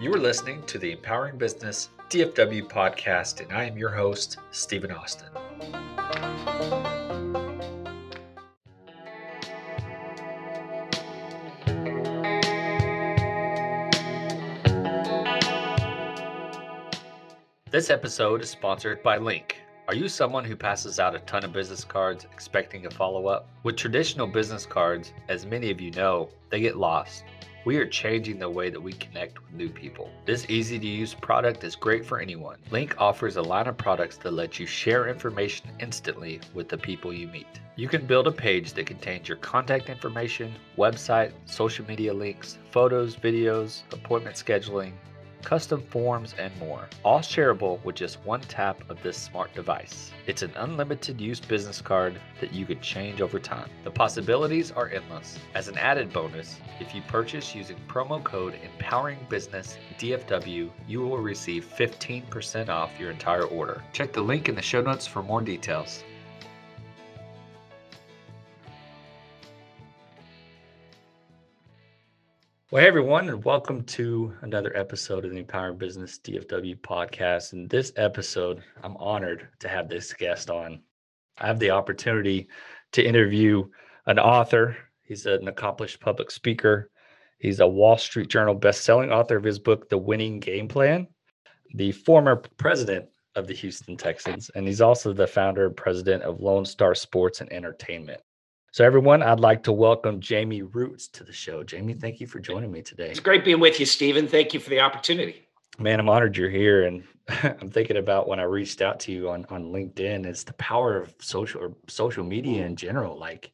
You are listening to the Empowering Business DFW podcast, and I am your host, Stephen Austin. This episode is sponsored by Linq. Are you someone who passes out a ton of business cards expecting a follow up? With traditional business cards, as many of you know, they get lost. We are changing the way that we connect with new people. This easy to use product is great for anyone. Linq offers a line of products that let you share information instantly with the people you meet. You can build a page that contains your contact information, website, social media links, photos, videos, appointment scheduling, custom forms, and more, all shareable with just one tap of this smart device. It's an unlimited use business card that you could change over time. The possibilities are endless. As an added bonus, if you purchase using promo code Empowering Business DFW, you will receive 15% off your entire order. Check the link in the show notes for more details. Well, hey everyone, and welcome to another episode of the Empowering Business DFW podcast. In this episode, I'm honored to have this guest on. I have the opportunity to interview an author. He's an accomplished public speaker. He's a Wall Street Journal best-selling author of his book, The Winning Game Plan, the former president of the Houston Texans, and he's also the founder and president of Lone Star Sports and Entertainment. So, everyone, I'd like to welcome Jamey Rootes to the show. Jamey, thank you for joining me today. It's great being with you, Stephen. Thank you for the opportunity. Man, I'm honored you're here. And I'm thinking about when I reached out to you on, on LinkedIn, it's the power of social or social media in general, like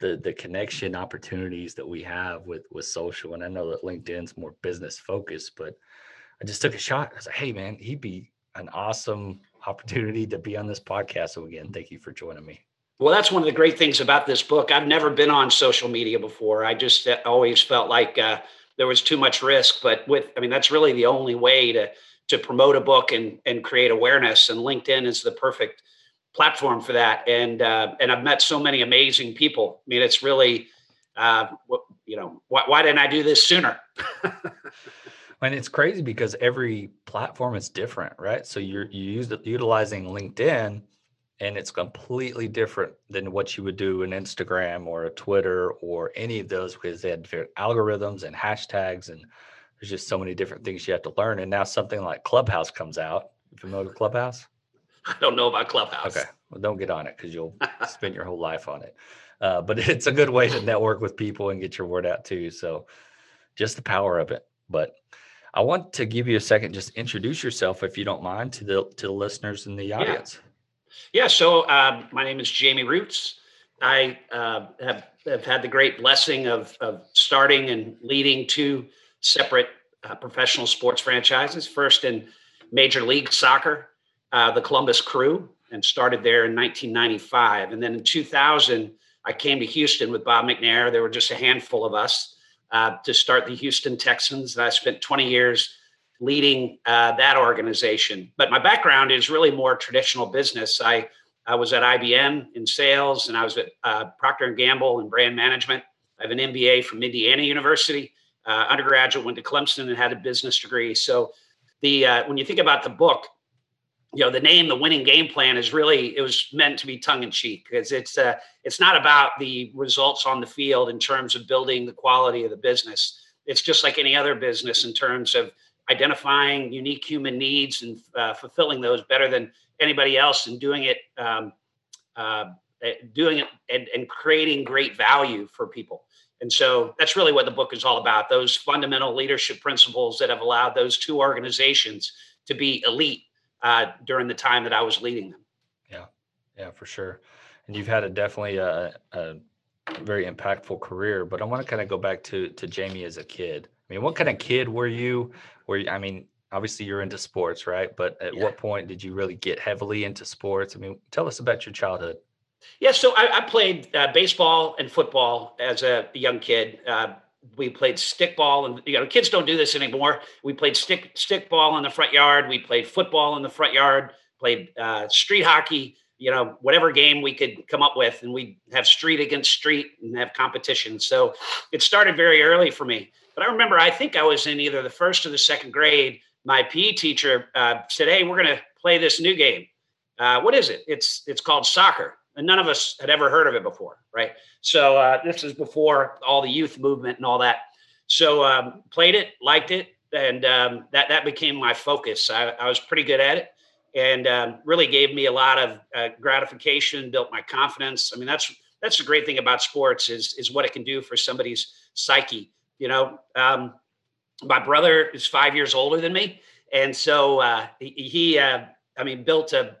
the the connection opportunities that we have with with social. And I know that LinkedIn's more business focused, but I just took a shot. I was like, hey man, he'd be an awesome opportunity to be on this podcast. So again, thank you for joining me. Well, that's one of the great things about this book. I've never been on social media before. I just uh, always felt like uh, there was too much risk. But with, I mean, that's really the only way to to promote a book and and create awareness. And LinkedIn is the perfect platform for that. And uh, and I've met so many amazing people. I mean, it's really, uh, you know, why, why didn't I do this sooner? and it's crazy because every platform is different, right? So you're you use utilizing LinkedIn and it's completely different than what you would do in Instagram or a Twitter or any of those because they had different algorithms and hashtags and there's just so many different things you have to learn. And now something like Clubhouse comes out. You familiar with Clubhouse? I don't know about Clubhouse. Okay, well, don't get on it because you'll spend your whole life on it. Uh, but it's a good way to network with people and get your word out too. So just the power of it. But I want to give you a second, just introduce yourself if you don't mind to the to the listeners in the audience. Yeah. Yeah, so uh, my name is Jamey Rootes. I uh, have, have had the great blessing of, of starting and leading two separate uh, professional sports franchises. First in Major League Soccer, uh, the Columbus Crew, and started there in 1995. And then in 2000, I came to Houston with Bob McNair. There were just a handful of us uh, to start the Houston Texans. And I spent 20 years leading uh, that organization. But my background is really more traditional business. I, I was at IBM in sales, and I was at uh, Procter and Gamble in brand management. I have an MBA from Indiana University. Uh, undergraduate went to Clemson and had a business degree. So the uh, when you think about the book, you know the name, the winning game plan is really it was meant to be tongue in cheek because it's uh, it's not about the results on the field in terms of building the quality of the business. It's just like any other business in terms of identifying unique human needs and uh, fulfilling those better than anybody else and doing it um, uh, eh, doing it and, and, creating great value for people. And so that's really what the book is all about those fundamental leadership principles that have allowed those two organizations to be elite uh, during the time that i was leading them. Yeah. Yeah for sure. And you've had a definitely a, a very impactful career but i want to kind of go back to to jamey as a kid I mean, what kind of kid were you? Were you, I mean, obviously you're into sports, right? But at yeah. what point did you really get heavily into sports? I mean, tell us about your childhood. Yeah, so I, I played uh, baseball and football as a young kid. Uh, we played stickball, and you know, kids don't do this anymore. We played stick stickball in the front yard. We played football in the front yard. Played uh, street hockey. you know, whatever game we could come up with, and we'd have street against street and have competition. So it started very early for me. But I remember, I think I was in either the first or the second grade. My PE teacher uh, said, "Hey, we're going to play this new game. Uh, what is it? It's it's called soccer." And none of us had ever heard of it before, right? So uh, this is before all the youth movement and all that. So um, played it, liked it, and um, that that became my focus. I, I was pretty good at it and um, really gave me a lot of uh, gratification, built my confidence. I mean, that's that's the great thing about sports is is what it can do for somebody's psyche. You know, um, my brother is five years older than me, and so uh, he, uh, I mean, built a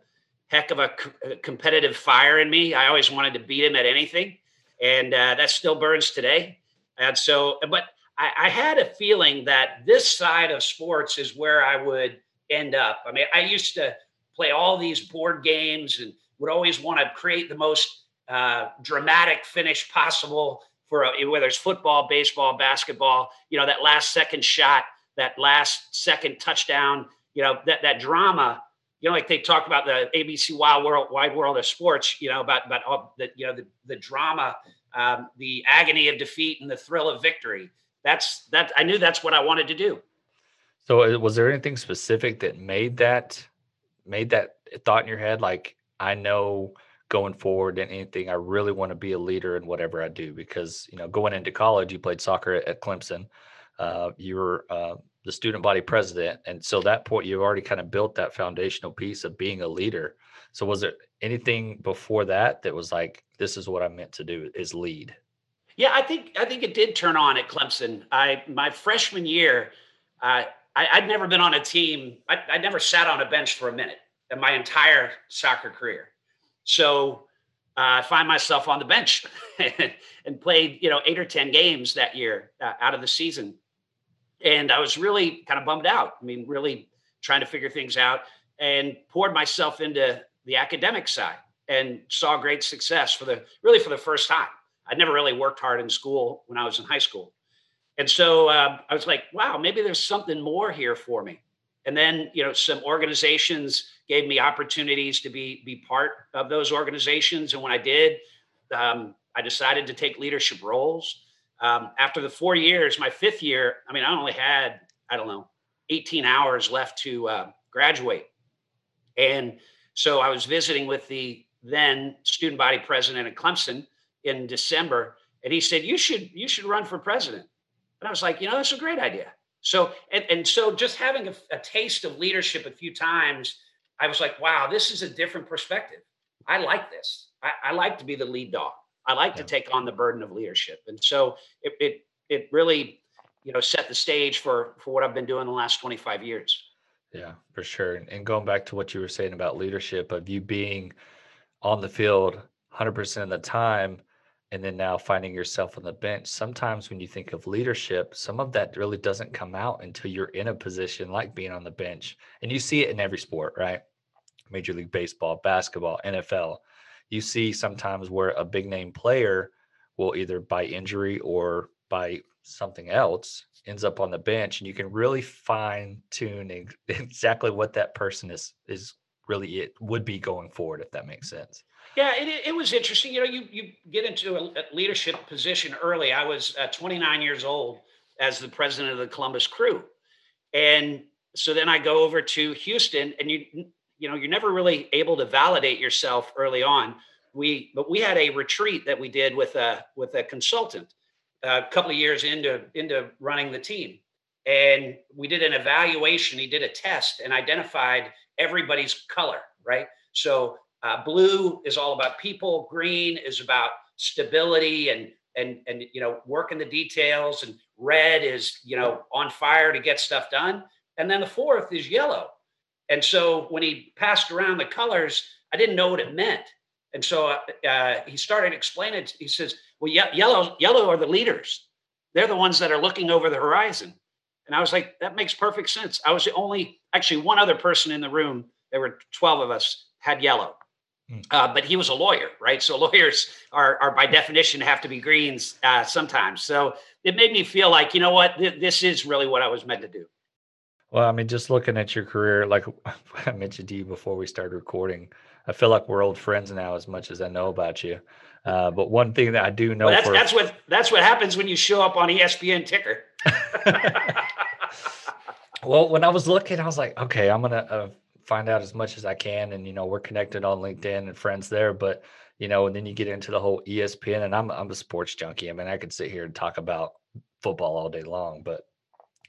heck of a, c- competitive fire in me. I always wanted to beat him at anything, and uh, that still burns today. And so, but I, I had a feeling that this side of sports is where I would end up. I mean, I used to play all these board games and would always want to create the most uh, dramatic finish possible for a, whether it's football, baseball, basketball. You know, that last second shot, that last second touchdown. You know, that that drama. You know, like they talk about the ABC Wild World, Wide World of Sports. You know, about about all the you know the the drama, um, the agony of defeat, and the thrill of victory. That's that. I knew that's what I wanted to do. So, uh, was there anything specific that made that made that thought in your head like i know going forward in anything i really want to be a leader in whatever i do because you know going into college you played soccer at, at clemson uh, you were uh, the student body president and so that point you've already kind of built that foundational piece of being a leader so was there anything before that that was like this is what i meant to do is lead yeah i think i think it did turn on at clemson i my freshman year uh, I, would never been on a team. I, would never sat on a bench for a minute in my entire soccer career. So uh, I find myself on the bench and, played, you know, eight or 10 games that year uh, out of the season. And I was really kind of bummed out. I mean, really trying to figure things out and poured myself into the academic side and saw great success for the really for the first time. I'd never really worked hard in school when I was in high school. And so uh, I was like, wow, maybe there's something more here for me. And then, you know, some organizations gave me opportunities to be be part of those organizations. And when I did, um, I decided to take leadership roles. Um, after the four years, my fifth year, I mean, I only had, I don't know, 18 hours left to uh, graduate. And so I was visiting with the then student body president at Clemson in December. And he said, you should, you should run for president. And I was like, you know, that's a great idea. So, and, and so just having a, a taste of leadership a few times, I was like, wow, this is a different perspective. I like this. I, I like to be the lead dog. I like yeah. to take on the burden of leadership. And so it, it, it really, you know, set the stage for, for what I've been doing the last 25 years. Yeah, for sure. And going back to what you were saying about leadership, of you being on the field 100% of the time, and then now finding yourself on the bench sometimes when you think of leadership some of that really doesn't come out until you're in a position like being on the bench and you see it in every sport right? Major league baseball basketball nfl you see sometimes where a big name player will either by injury or by something else ends up on the bench and you can really fine tune exactly what that person is is really it would be going forward if that makes sense yeah, it, it was interesting. You know, you, you get into a leadership position early. I was uh, 29 years old as the president of the Columbus Crew. And so then I go over to Houston and you you know, you're never really able to validate yourself early on. We but we had a retreat that we did with a with a consultant a couple of years into into running the team. And we did an evaluation, he did a test and identified everybody's color, right? So uh, blue is all about people. Green is about stability and and and you know working the details. And red is you know on fire to get stuff done. And then the fourth is yellow. And so when he passed around the colors, I didn't know what it meant. And so uh, uh he started explaining. He says, "Well, ye- yellow yellow are the leaders. They're the ones that are looking over the horizon." And I was like, "That makes perfect sense." I was the only, actually, one other person in the room. There were twelve of us had yellow. Hmm. Uh, but he was a lawyer, right? So lawyers are, are by definition have to be greens uh, sometimes. So it made me feel like, you know what, th- this is really what I was meant to do. Well, I mean, just looking at your career, like I mentioned to you before we started recording, I feel like we're old friends now as much as I know about you. Uh, but one thing that I do know well, that's, for, that's what that's what happens when you show up on ESPN ticker. well, when I was looking, I was like, okay, I'm gonna uh, find out as much as I can, and you know, we're connected on LinkedIn and friends there. But you know, and then you get into the whole ESPN, and I'm I'm a sports junkie. I mean, I could sit here and talk about football all day long, but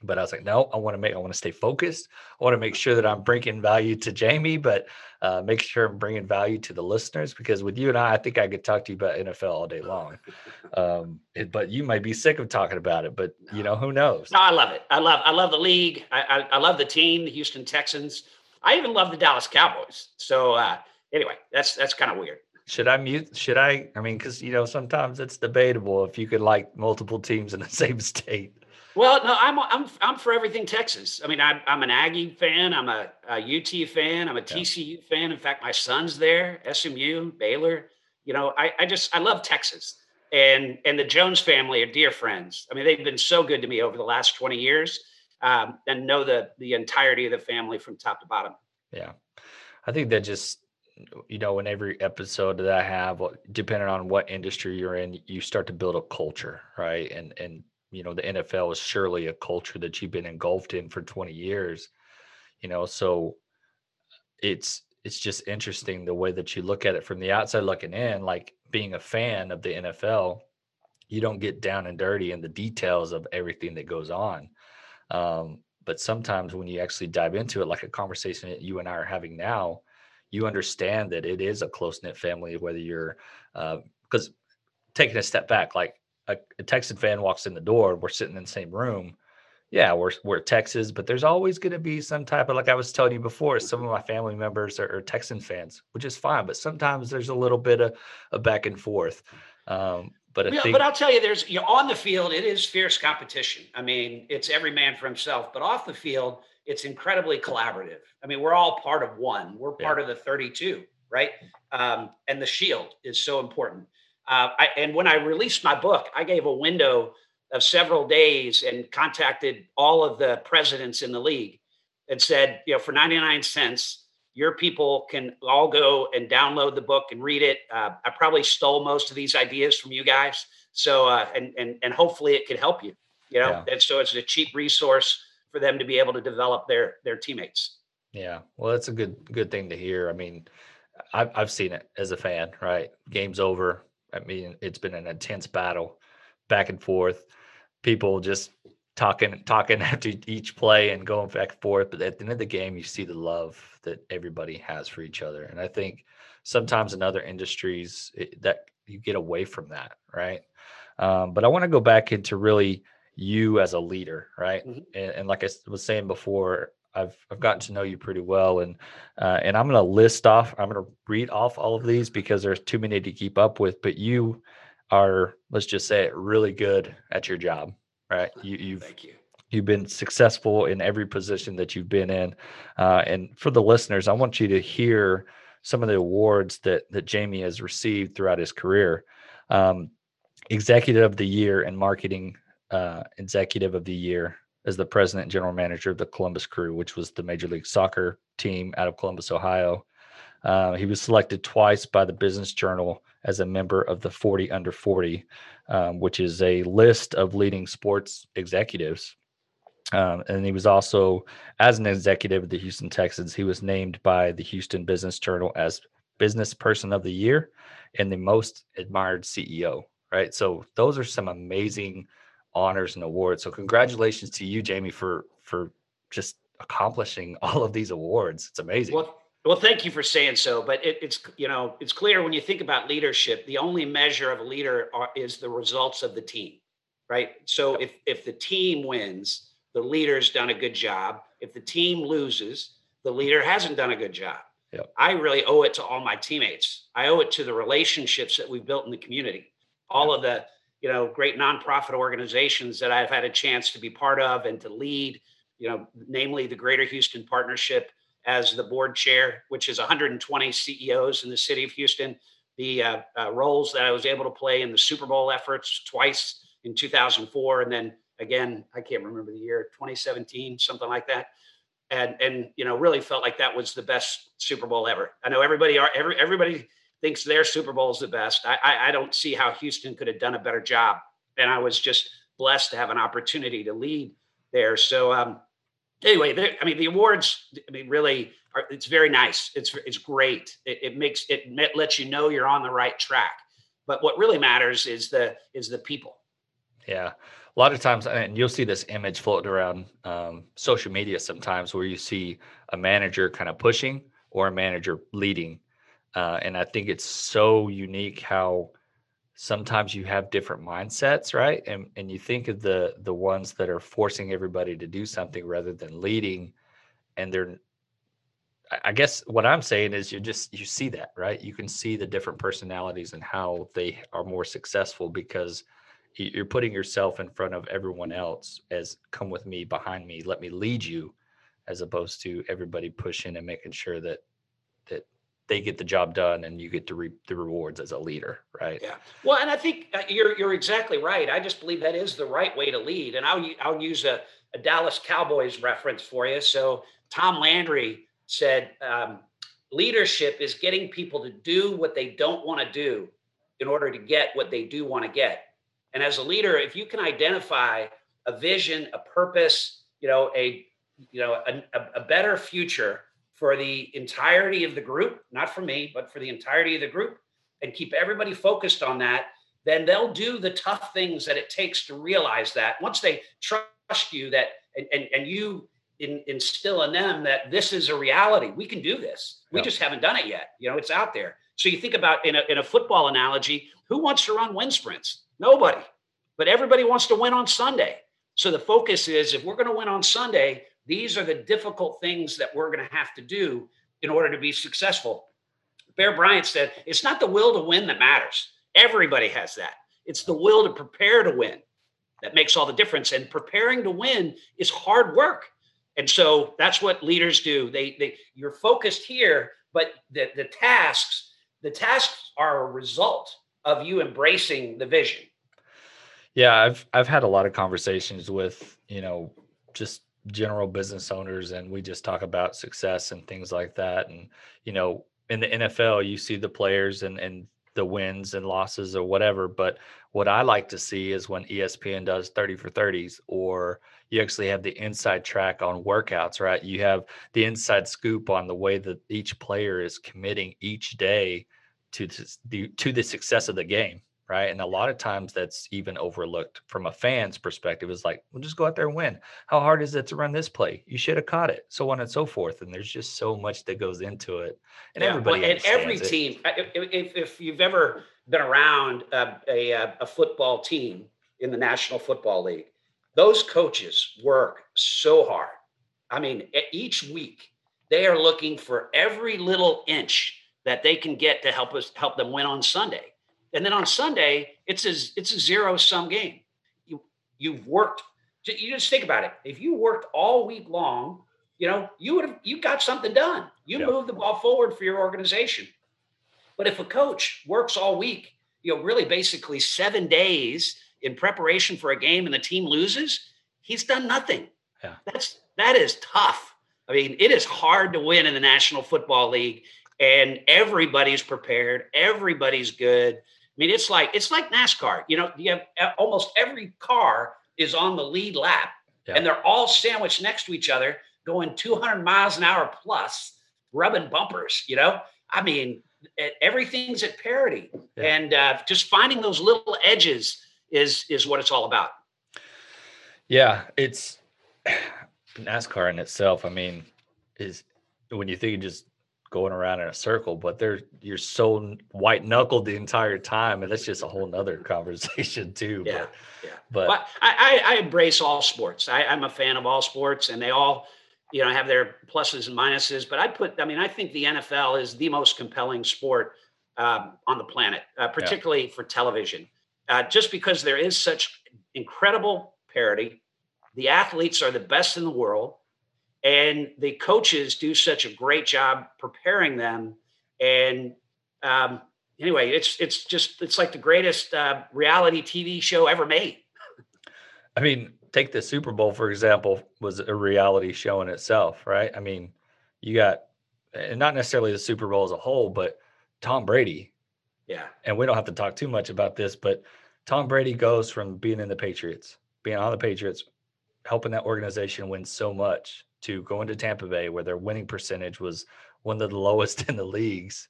but I was like, no, I want to make, I want to stay focused. I want to make sure that I'm bringing value to Jamey, but uh, make sure I'm bringing value to the listeners because with you and I, I think I could talk to you about NFL all day long. Um, it, but you might be sick of talking about it, but you know, who knows? No, I love it. I love, I love the league. I, I, I love the team, the Houston Texans. I even love the Dallas Cowboys. So uh, anyway, that's, that's kind of weird. Should I mute? Should I? I mean, because you know sometimes it's debatable if you could like multiple teams in the same state. Well, no, I'm I'm I'm for everything Texas. I mean, I'm I'm an Aggie fan. I'm a, a UT fan. I'm a TCU yeah. fan. In fact, my son's there. SMU, Baylor. You know, I I just I love Texas, and and the Jones family are dear friends. I mean, they've been so good to me over the last 20 years, um, and know the the entirety of the family from top to bottom. Yeah, I think that just you know in every episode that i have depending on what industry you're in you start to build a culture right? And and you know the NFL is surely a culture that you've been engulfed in for 20 years you know? So it's it's just interesting the way that you look at it from the outside looking in like being a fan of the NFL you don't get down and dirty in the details of everything that goes on um, but sometimes when you actually dive into it like a conversation that you and I are having now you understand that it is a close knit family whether you're because uh, taking a step back like a, a Texan fan walks in the door, we're sitting in the same room. Yeah, we're we're Texas, but there's always going to be some type of like I was telling you before. Some of my family members are, are Texan fans, which is fine, but sometimes there's a little bit of a back and forth. Um, but yeah, think, but I'll tell you, there's you know, on the field, it is fierce competition. I mean, it's every man for himself. But off the field, it's incredibly collaborative. I mean, we're all part of one. We're part yeah. of the 32, right? Um, and the shield is so important. Uh, I, and when I released my book, I gave a window of several days and contacted all of the presidents in the league and said, you know, for 99 cents, your people can all go and download the book and read it. Uh, I probably stole most of these ideas from you guys. So, uh, and, and, and hopefully it could help you, you know, yeah. and so it's a cheap resource for them to be able to develop their, their teammates. Yeah. Well, that's a good, good thing to hear. I mean, I've, I've seen it as a fan, right? Game's over I mean, it's been an intense battle back and forth. People just talking talking after each play and going back and forth. But at the end of the game, you see the love that everybody has for each other. And I think sometimes in other industries it, that you get away from that, right? Um, but I want to go back into really you as a leader, right? Mm-hmm. And, and, like I was saying before, I've I've gotten to know you pretty well, and uh, and I'm going to list off. I'm going to read off all of these because there's too many to keep up with. But you are, let's just say, it, really good at your job, right? You, you've thank you. You've been successful in every position that you've been in, uh, and for the listeners, I want you to hear some of the awards that that Jamey has received throughout his career. Um, Executive of the Year and Marketing uh, Executive of the Year as the president and general manager of the Columbus Crew, which was the Major League Soccer team out of Columbus, Ohio. Uh, he was selected twice by the Business Journal as a member of the 40 Under 40, um, which is a list of leading sports executives. Um, and he was also, as an executive of the Houston Texans, he was named by the Houston Business Journal as Business Person of the Year and the Most Admired CEO. Right. So those are some amazing honors and awards. So congratulations to you, Jamey, for for just accomplishing all of these awards. It's amazing. Well, well, thank you for saying so. But it, it's you know it's clear when you think about leadership, the only measure of a leader are, is the results of the team, right? So if if the team wins, the leader's done a good job. If the team loses, the leader hasn't done a good job. Yep. I really owe it to all my teammates. I owe it to the relationships that we've built in the community. All yep. of the you know great nonprofit organizations that I've had a chance to be part of and to lead. You know, namely the Greater Houston Partnership as the board chair, which is 120 CEOs in the city of Houston. The uh, uh, roles that I was able to play in the Super Bowl efforts twice in 2004, and then again, I can't remember the year, 2017, something like that. and and you know really felt like that was the best Super Bowl ever. I know everybody are every everybody thinks their Super Bowl is the best. I, I I don't see how Houston could have done a better job, and I was just blessed to have an opportunity to lead there. So um, anyway, I mean the awards. I mean really, are, it's very nice. It's it's great. It, it makes it lets you know you're on the right track. But what really matters is the is the people. Yeah a lot of times, and you'll see this image floating around um, social media sometimes where you see a manager kind of pushing or a manager leading. Uh, and I think it's so unique how sometimes you have different mindsets, right? And and you think of the the ones that are forcing everybody to do something rather than leading, and they're I guess what I'm saying is you just you see that, right? You can see the different personalities and how they are more successful because you're putting yourself in front of everyone else as come with me behind me let me lead you as opposed to everybody pushing and making sure that that they get the job done and you get to reap the rewards as a leader right? Yeah. Well and i think uh, you're you're exactly right. I just believe that is the right way to lead. And i'll i'll use a, a dallas cowboys reference for you. So tom landry said um, leadership is getting people to do what they don't want to do in order to get what they do want to get. And as a leader, if you can identify a vision, a purpose, you know, a you know, a, a better future for the entirety of the group, not for me, but for the entirety of the group, and keep everybody focused on that, then they'll do the tough things that it takes to realize that. Once they trust you that and and, and you in, instill in them that this is a reality. We can do this. We just haven't done it yet. You know, it's out there. So you think about in a, in a football analogy, who wants to run wind sprints? Nobody. But everybody wants to win on Sunday. So the focus is if we're going to win on Sunday, these are the difficult things that we're going to have to do in order to be successful. Bear Bryant said, it's not the will to win that matters. Everybody has that. It's the will to prepare to win that makes all the difference. And preparing to win is hard work. And so that's what leaders do. They, they you're focused here, but the, the tasks, the tasks are a result of you embracing the vision. Yeah, I've I've had a lot of conversations with, you know, just general business owners and we just talk about success and things like that and you know, in the NFL you see the players and and the wins and losses or whatever, but what I like to see is when ESPN does 30 for 30s or you actually have the inside track on workouts, right? You have the inside scoop on the way that each player is committing each day to the to the success of the game right? And a lot of times that's even overlooked from a fan's perspective is like well just go out there and win. How hard is it to run this play? You should have caught it so on and so forth and there's just so much that goes into it and yeah, everybody well, and every it. team if, if you've ever been around a, a, uh, a football team in the national football league those coaches work so hard. I mean each week they are looking for every little inch that they can get to help us help them win on Sunday. And then on Sunday, it's a it's a zero sum game. You you've worked. You just think about it. If you worked all week long, you know you would have you got something done. You yep. moved the ball forward for your organization. But if a coach works all week, you know, really basically seven days in preparation for a game, and the team loses, he's done nothing. Yeah. That's that is tough. I mean, it is hard to win in the National Football League and everybody's prepared. Everybody's good. I mean, it's like it's like NASCAR. You know, you have almost every car is on the lead lap, yeah. and they're all sandwiched next to each other, going 200 miles an hour plus, rubbing bumpers. You know, I mean, everything's at parity, yeah. and uh, just finding those little edges is is what it's all about. Yeah, it's NASCAR in itself. I mean, is when you think just going around in a circle, but they're you're so white knuckled the entire time, and that's just a whole nother conversation too. Yeah, but, yeah. But I, I embrace all sports. I, I'm a fan of all sports, and they all you know have their pluses and minuses. But I put, I mean, I think the NFL is the most compelling sport um, on the planet, uh, particularly yeah. for television, uh, just because there is such incredible parity. The athletes are the best in the world and the coaches do such a great job preparing them and um, anyway it's it's just it's like the greatest uh, reality tv show ever made i mean take the Super Bowl for example was a reality show in itself, right? I mean, you got and not necessarily the Super Bowl as a whole, but Tom Brady. Yeah. And we don't have to talk too much about this, but Tom Brady goes from being in the Patriots, being on the Patriots, helping that organization win so much to going to Tampa Bay where their winning percentage was one of the lowest in the leagues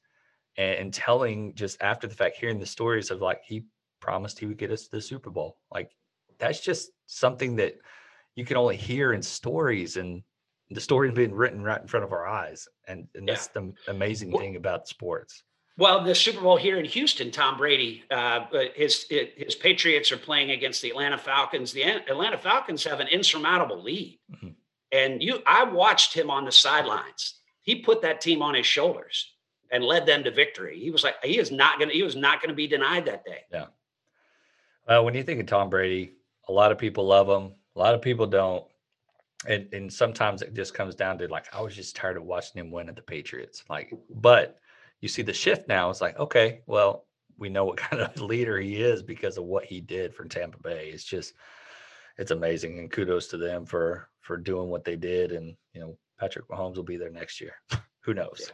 and, and telling just after the fact, hearing the stories of like he promised he would get us to the Super Bowl. Like that's just something that you can only hear in stories and the story's being written right in front of our eyes. And, and that's the amazing well, thing about sports. Well, the Super Bowl here in Houston, Tom Brady, uh, his his Patriots are playing against the Atlanta Falcons. The Atlanta Falcons have an insurmountable lead, mm-hmm. And you, I watched him on the sidelines. He put that team on his shoulders and led them to victory. He was like, he is not to, he was not to be denied that day. Yeah. Well, when you think of Tom Brady, a lot of people love him, a lot of people don't. And, and sometimes it just comes down to like, I was just tired of watching him win at the Patriots. Like, but you see the shift now. It's like, okay, well, we know what kind of leader he is because of what he did for Tampa Bay. It's just, it's amazing, and kudos to them for for doing what they did. And you know, Patrick Mahomes will be there next year. Who knows?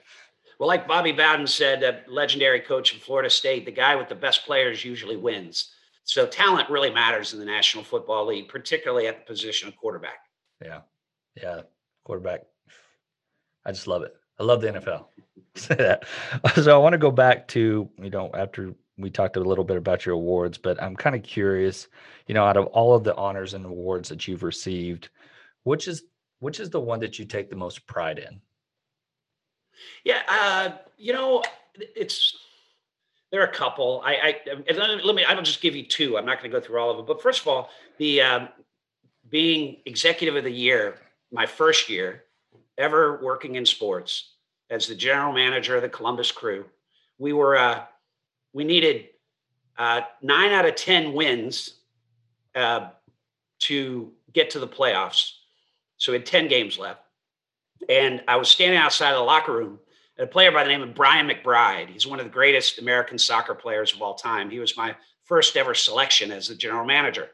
Well, like Bobby Bowden said, a legendary coach of Florida State, the guy with the best players usually wins. So talent really matters in the National Football League, particularly at the position of quarterback. Yeah, yeah, quarterback. I just love it. I love the NFL. Say that. So I want to go back to you know after we talked a little bit about your awards, but I'm kind of curious. You know, out of all of the honors and awards that you've received, which is which is the one that you take the most pride in? Yeah, uh, you know, it's there are a couple. I, I let me. I will just give you two. I'm not going to go through all of them. But first of all, the um, being executive of the year, my first year ever working in sports as the general manager of the Columbus Crew, we were uh, we needed uh, nine out of ten wins uh, to get to the playoffs. So we had ten games left, and I was standing outside of the locker room. A player by the name of Brian McBride. He's one of the greatest American soccer players of all time. He was my first ever selection as the general manager.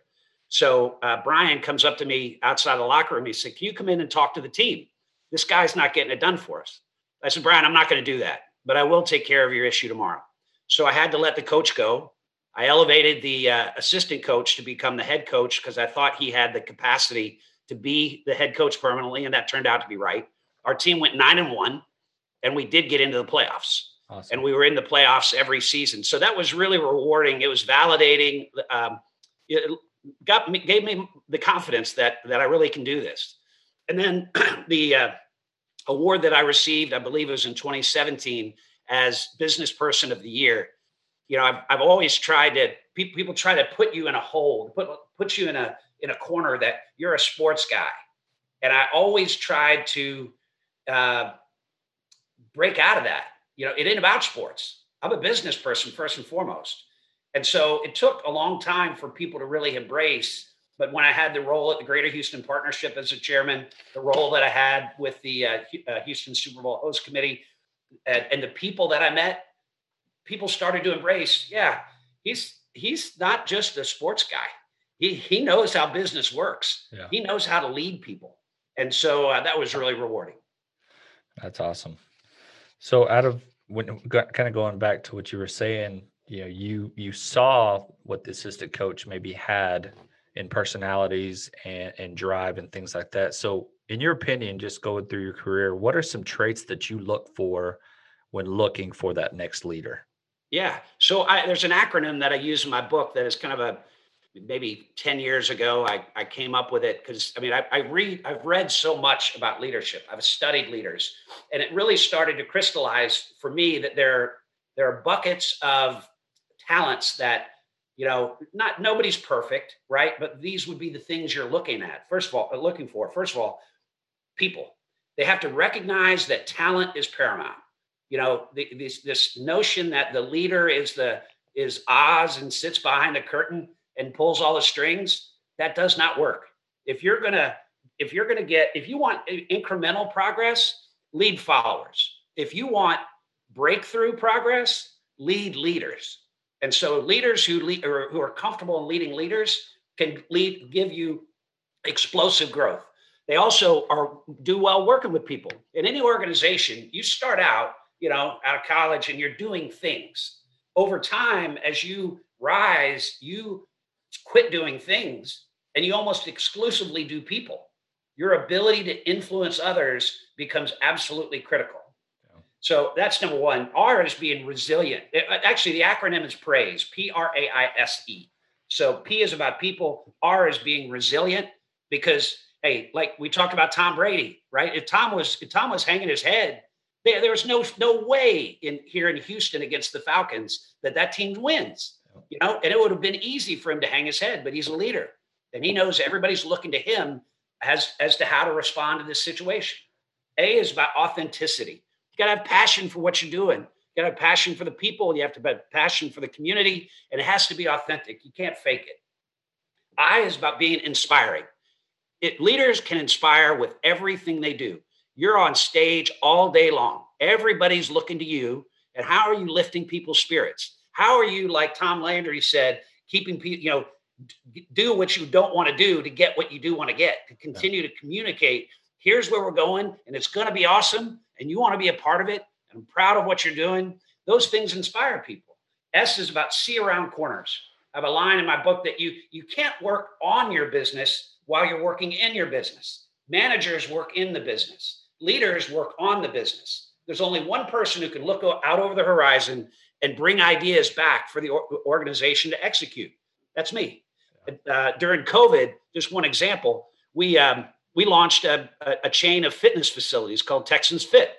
So uh, Brian comes up to me outside the locker room. He said, "Can you come in and talk to the team?" this guy's not getting it done for us. I said, Brian, I'm not going to do that, but I will take care of your issue tomorrow. So I had to let the coach go. I elevated the uh, assistant coach to become the head coach because I thought he had the capacity to be the head coach permanently, and that turned out to be right. Our team went nine and one, and we did get into the playoffs. Awesome. And we were in the playoffs every season, so that was really rewarding. It was validating. Um, it got me, gave me the confidence that that I really can do this. And then the uh, award that I received, I believe it was in 2017 as Business Person of the Year. You know, I've, I've always tried to people, people try to put you in a hole, put put you in a in a corner that you're a sports guy, and I always tried to uh, break out of that. You know, it ain't about sports. I'm a business person first and foremost, and so it took a long time for people to really embrace but when I had the role at the Greater Houston Partnership as a chairman, the role that I had with the uh, uh, Houston Super Bowl host committee, and, and, the people that I met, people started to embrace. Yeah, he's he's not just a sports guy. He he knows how business works. Yeah. He knows how to lead people, and so uh, that was really rewarding. That's awesome. So out of when kind of going back to what you were saying, you know, you you saw what the assistant coach maybe had in personalities and, and drive and things like that. So, in your opinion, just going through your career, what are some traits that you look for when looking for that next leader? Yeah. So I, there's an acronym that I use in my book that is kind of a maybe 10 years ago I, I came up with it because I mean I, I read I've read so much about leadership. I've studied leaders and it really started to crystallize for me that there there are buckets of talents that you know, not nobody's perfect, right? But these would be the things you're looking at. First of all, uh, looking for. First of all, people. They have to recognize that talent is paramount. You know, the, this this notion that the leader is the is Oz and sits behind the curtain and pulls all the strings. That does not work. If you're gonna if you're gonna get if you want incremental progress, lead followers. If you want breakthrough progress, lead leaders and so leaders who lead or who are comfortable in leading leaders can lead give you explosive growth. They also are do well working with people. In any organization, you start out, you know, out of college and you're doing things. Over time, as you rise, you quit doing things and you almost exclusively do people. Your ability to influence others becomes absolutely critical. So that's number one. R is being resilient. It, actually, the acronym is PRAISE, P R A I S E. So P is about people, R is being resilient because hey, like we talked about Tom Brady, right? If Tom was if Tom was hanging his head, there, there was no no way in here in Houston against the Falcons that that team wins. You know, and it would have been easy for him to hang his head, but he's a leader, and he knows everybody's looking to him as as to how to respond to this situation. A is about authenticity. You got to have passion for what you're doing. You got to have passion for the people. You have to have passion for the community, and it has to be authentic. You can't fake it. I is about being inspiring. It, leaders can inspire with everything they do. You're on stage all day long. Everybody's looking to you. And how are you lifting people's spirits? How are you, like Tom Landry said, keeping people, you know, do what you don't want to do to get what you do want to get, to continue to communicate. Here's where we're going, and it's going to be awesome. And you want to be a part of it. And I'm proud of what you're doing. Those things inspire people. S is about see around corners. I have a line in my book that you you can't work on your business while you're working in your business. Managers work in the business. Leaders work on the business. There's only one person who can look out over the horizon and bring ideas back for the organization to execute. That's me. Uh, during COVID, just one example, we um, we launched a, a, chain of fitness facilities called Texans Fit.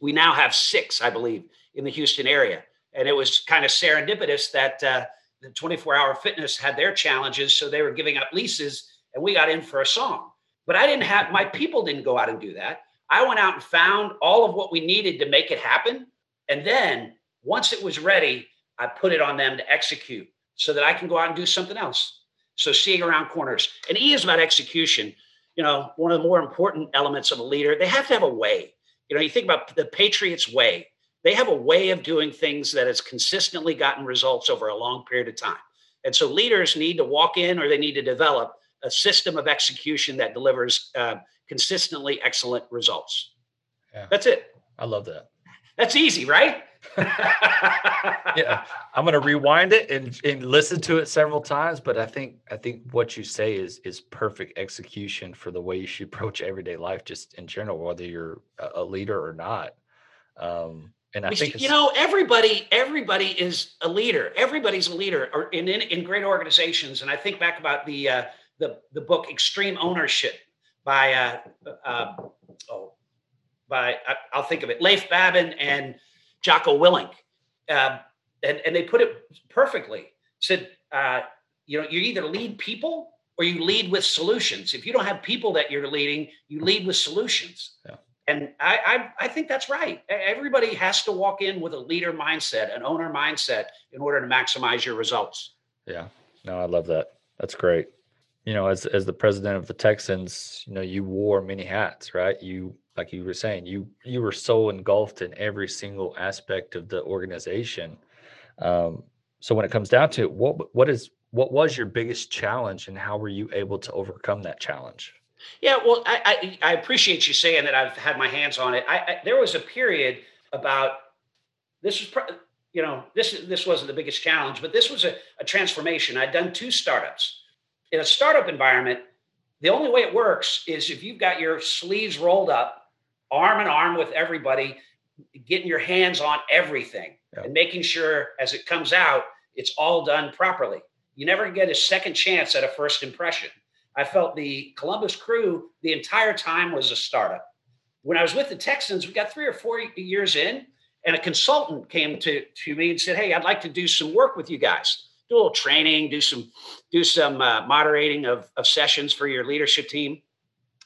We now have six, I believe, in the Houston area, and it was kind of serendipitous that uh, the 24 Hour Fitness had their challenges, so they were giving up leases, and we got in for a song. But I didn't have my people didn't go out and do that. I went out and found all of what we needed to make it happen, and then once it was ready, I put it on them to execute so that I can go out and do something else. So seeing around corners. And E is about execution. You know, one of the more important elements of a leader, they have to have a way. You know, you think about the Patriots way. They have a way of doing things that has consistently gotten results over a long period of time. And so leaders need to walk in or they need to develop a system of execution that delivers uh, consistently excellent results. Yeah. That's it. I love that. That's easy, right? yeah, I'm gonna rewind it and, and listen to it several times. But I think I think what you say is is perfect execution for the way you should approach everyday life, just in general, whether you're a leader or not. Um, and I think you know everybody everybody is a leader. Everybody's a leader, or in in, in great organizations. And I think back about the uh, the the book Extreme Ownership by uh, uh, oh by I, will think of it Leif Babin and Jocko Willink. Um, and, and they put it perfectly. Said, uh, you know, you either lead people or you lead with solutions. If you don't have people that you're leading, you lead with solutions. Yeah. And I, I, I think that's right. Everybody has to walk in with a leader mindset, an owner mindset, in order to maximize your results. Yeah, no, I love that. That's great. You know, as as the president of the Texans, you know, you wore many hats, right? You like you were saying, you you were so engulfed in every single aspect of the organization. Um, so when it comes down to it, what what is what was your biggest challenge, and how were you able to overcome that challenge? Yeah, well, I I, I appreciate you saying that. I've had my hands on it. I, I there was a period about this was you know this this wasn't the biggest challenge, but this was a, a transformation. I'd done two startups in a startup environment. The only way it works is if you've got your sleeves rolled up arm in arm with everybody, getting your hands on everything and making sure as it comes out, it's all done properly. You never get a second chance at a first impression. I felt the Columbus crew the entire time was a startup. When I was with the Texans, we got three or four years in, and a consultant came to, to me and said, Hey, I'd like to do some work with you guys. Do a little training, do some do some uh, moderating of, of sessions for your leadership team.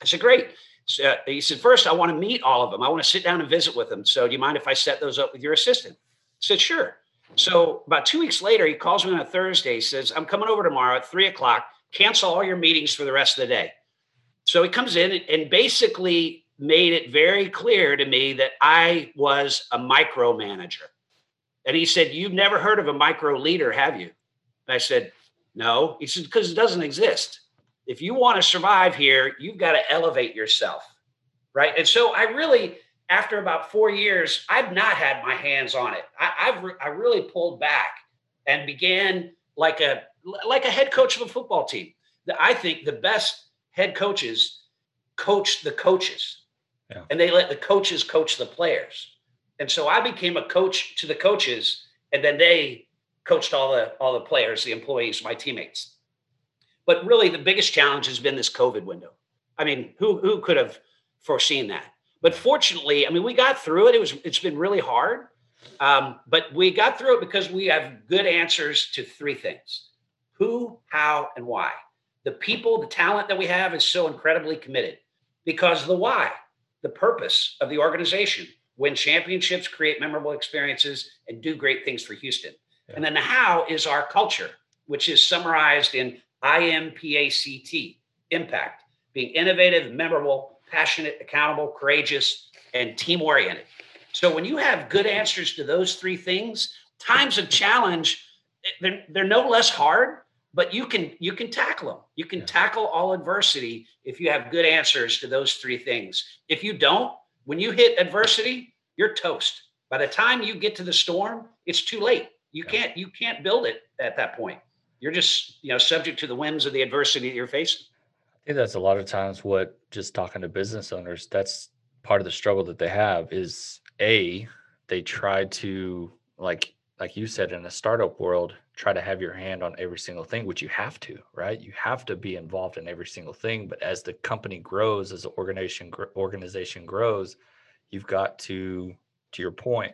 I said, Great. So uh, he said, First, I want to meet all of them. I want to sit down and visit with them. So do you mind if I set those up with your assistant? I said, Sure. So about two weeks later, he calls me on a Thursday. He says, I'm coming over tomorrow at three o'clock. Cancel all your meetings for the rest of the day. So he comes in and basically made it very clear to me that I was a micromanager. And he said, You've never heard of a micro leader, have you? And I said, No. He said, Because it doesn't exist. If you want to survive here, you've got to elevate yourself. Right. And so I really, after about four years, I've not had my hands on it. I, have re- I really pulled back and began like a like a head coach of a football team. I think the best head coaches coach the coaches, yeah. and they let the coaches coach the players. And so I became a coach to the coaches, and then they coached all the all the players, the employees, my teammates. But really, the biggest challenge has been this COVID window. I mean, who who could have foreseen that? But fortunately, I mean, we got through it. It was it's been really hard, um, but we got through it because we have good answers to three things: who, how, and why. The people, the talent that we have is so incredibly committed because the why, the purpose of the organization, win championships, create memorable experiences, and do great things for Houston. Yeah. And then the how is our culture, which is summarized in IMPACT, impact, being innovative, memorable, passionate, accountable, courageous, and team oriented. So when you have good answers to those three things, times of challenge, they're, they're no less hard, but you can you can tackle them. You can yeah. tackle all adversity if you have good answers to those three things. If you don't, when you hit adversity, you're toast. By the time you get to the storm, it's too late. You yeah. can't you can't build it at that point you're just you know subject to the whims of the adversity that you're facing. I think that's a lot of times what just talking to business owners that's part of the struggle that they have is a they try to like like you said in a startup world try to have your hand on every single thing which you have to right? You have to be involved in every single thing but as the company grows as the organization organization grows you've got to to your point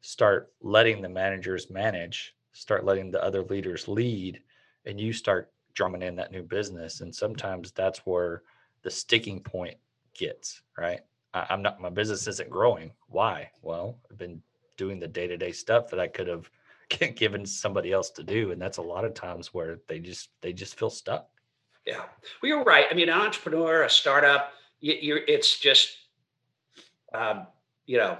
start letting the managers manage start letting the other leaders lead and you start drumming in that new business and sometimes that's where the sticking point gets right? I, i'm not my business isn't growing. Why? Well i've been doing the day-to-day stuff that i could have given somebody else to do and that's a lot of times where they just they just feel stuck. Yeah. Well you're right. I mean an entrepreneur a startup you, you're it's just um, you know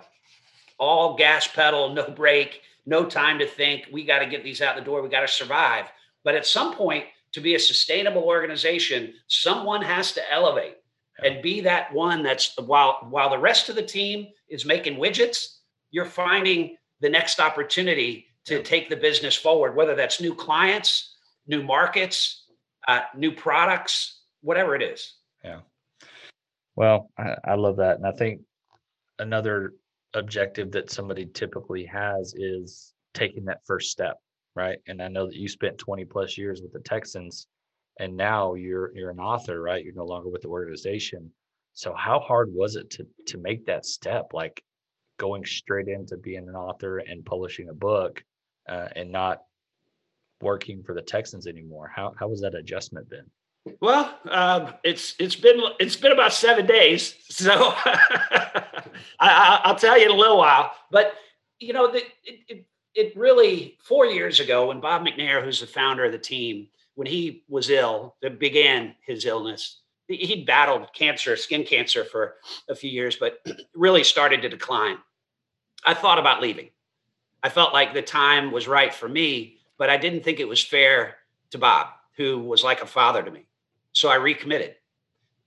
all gas pedal no brake no time to think. We got to get these out the door. We got to survive. But at some point, to be a sustainable organization, someone has to elevate and be that one that's while while the rest of the team is making widgets, you're finding the next opportunity to take the business forward, whether that's new clients, new markets, uh, new products, whatever it is. Yeah. Well, I, I love that. And I think another objective that somebody typically has is taking that first step, right? And I know that you spent 20 plus years with the Texans and now you're you're an author, right? You're no longer with the organization. So how hard was it to to make that step like going straight into being an author and publishing a book uh, and not working for the Texans anymore? How how was that adjustment been? Well, um, it's it's been it's been about seven days, so I, will tell you in a little while. But you know, the, it, it it really four years ago when Bob McNair, who's the founder of the team, when he was ill, that began his illness. He'd battled cancer, skin cancer, for a few years, but really started to decline. I thought about leaving. I felt like the time was right for me, but I didn't think it was fair to Bob, who was like a father to me. So I recommitted.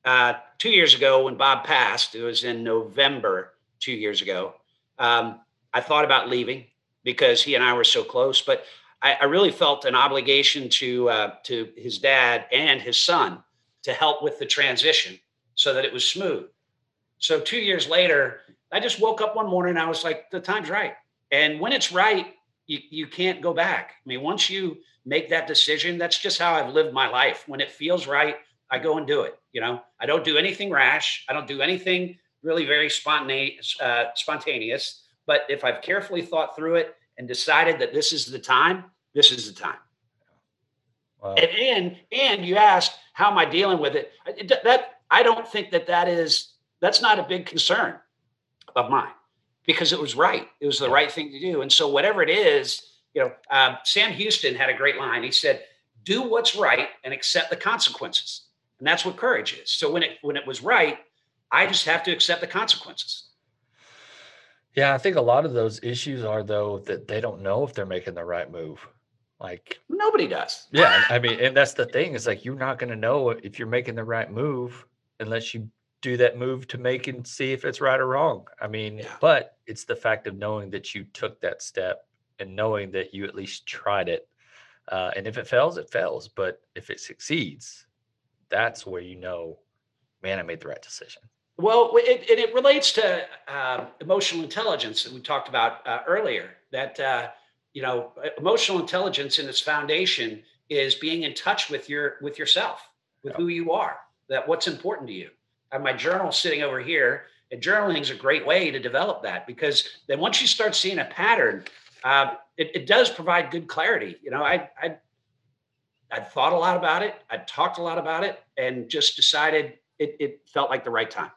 Uh, two years ago, when Bob passed, it was in November two years ago. Um, I thought about leaving because he and I were so close, but I, I really felt an obligation to uh, to his dad and his son to help with the transition so that it was smooth. So two years later, I just woke up one morning and I was like, the time's right. And when it's right, you, you can't go back. I mean, once you make that decision. That's just how I've lived my life. When it feels right, I go and do it. You know, I don't do anything rash. I don't do anything really very spontaneous. Uh, spontaneous. But if I've carefully thought through it and decided that this is the time, this is the time. Wow. And, and and you asked how am I dealing with it? That I don't think that that is that's not a big concern of mine because it was right. It was the right thing to do. And so whatever it is, you know, um, Sam Houston had a great line. He said, "Do what's right and accept the consequences." And that's what courage is. So when it when it was right, I just have to accept the consequences. Yeah, I think a lot of those issues are though that they don't know if they're making the right move, Like nobody does. Yeah, I mean, and that's the thing is like you're not going to know if you're making the right move unless you do that move to make and see if it's right or wrong. I mean, yeah. but it's the fact of knowing that you took that step and knowing that you at least tried it. Uh, and if it fails, it fails. But if it succeeds, that's where you know, man, I made the right decision. Well, it, it relates to uh, emotional intelligence that we talked about uh, earlier. That uh, you know, emotional intelligence in its foundation is being in touch with your with yourself, with who you are. That what's important to you. I have my journal sitting over here, and journaling is a great way to develop that because then once you start seeing a pattern, uh, it, it does provide good clarity. You know, I I I thought a lot about it. I talked a lot about it, and just decided it, it felt like the right time.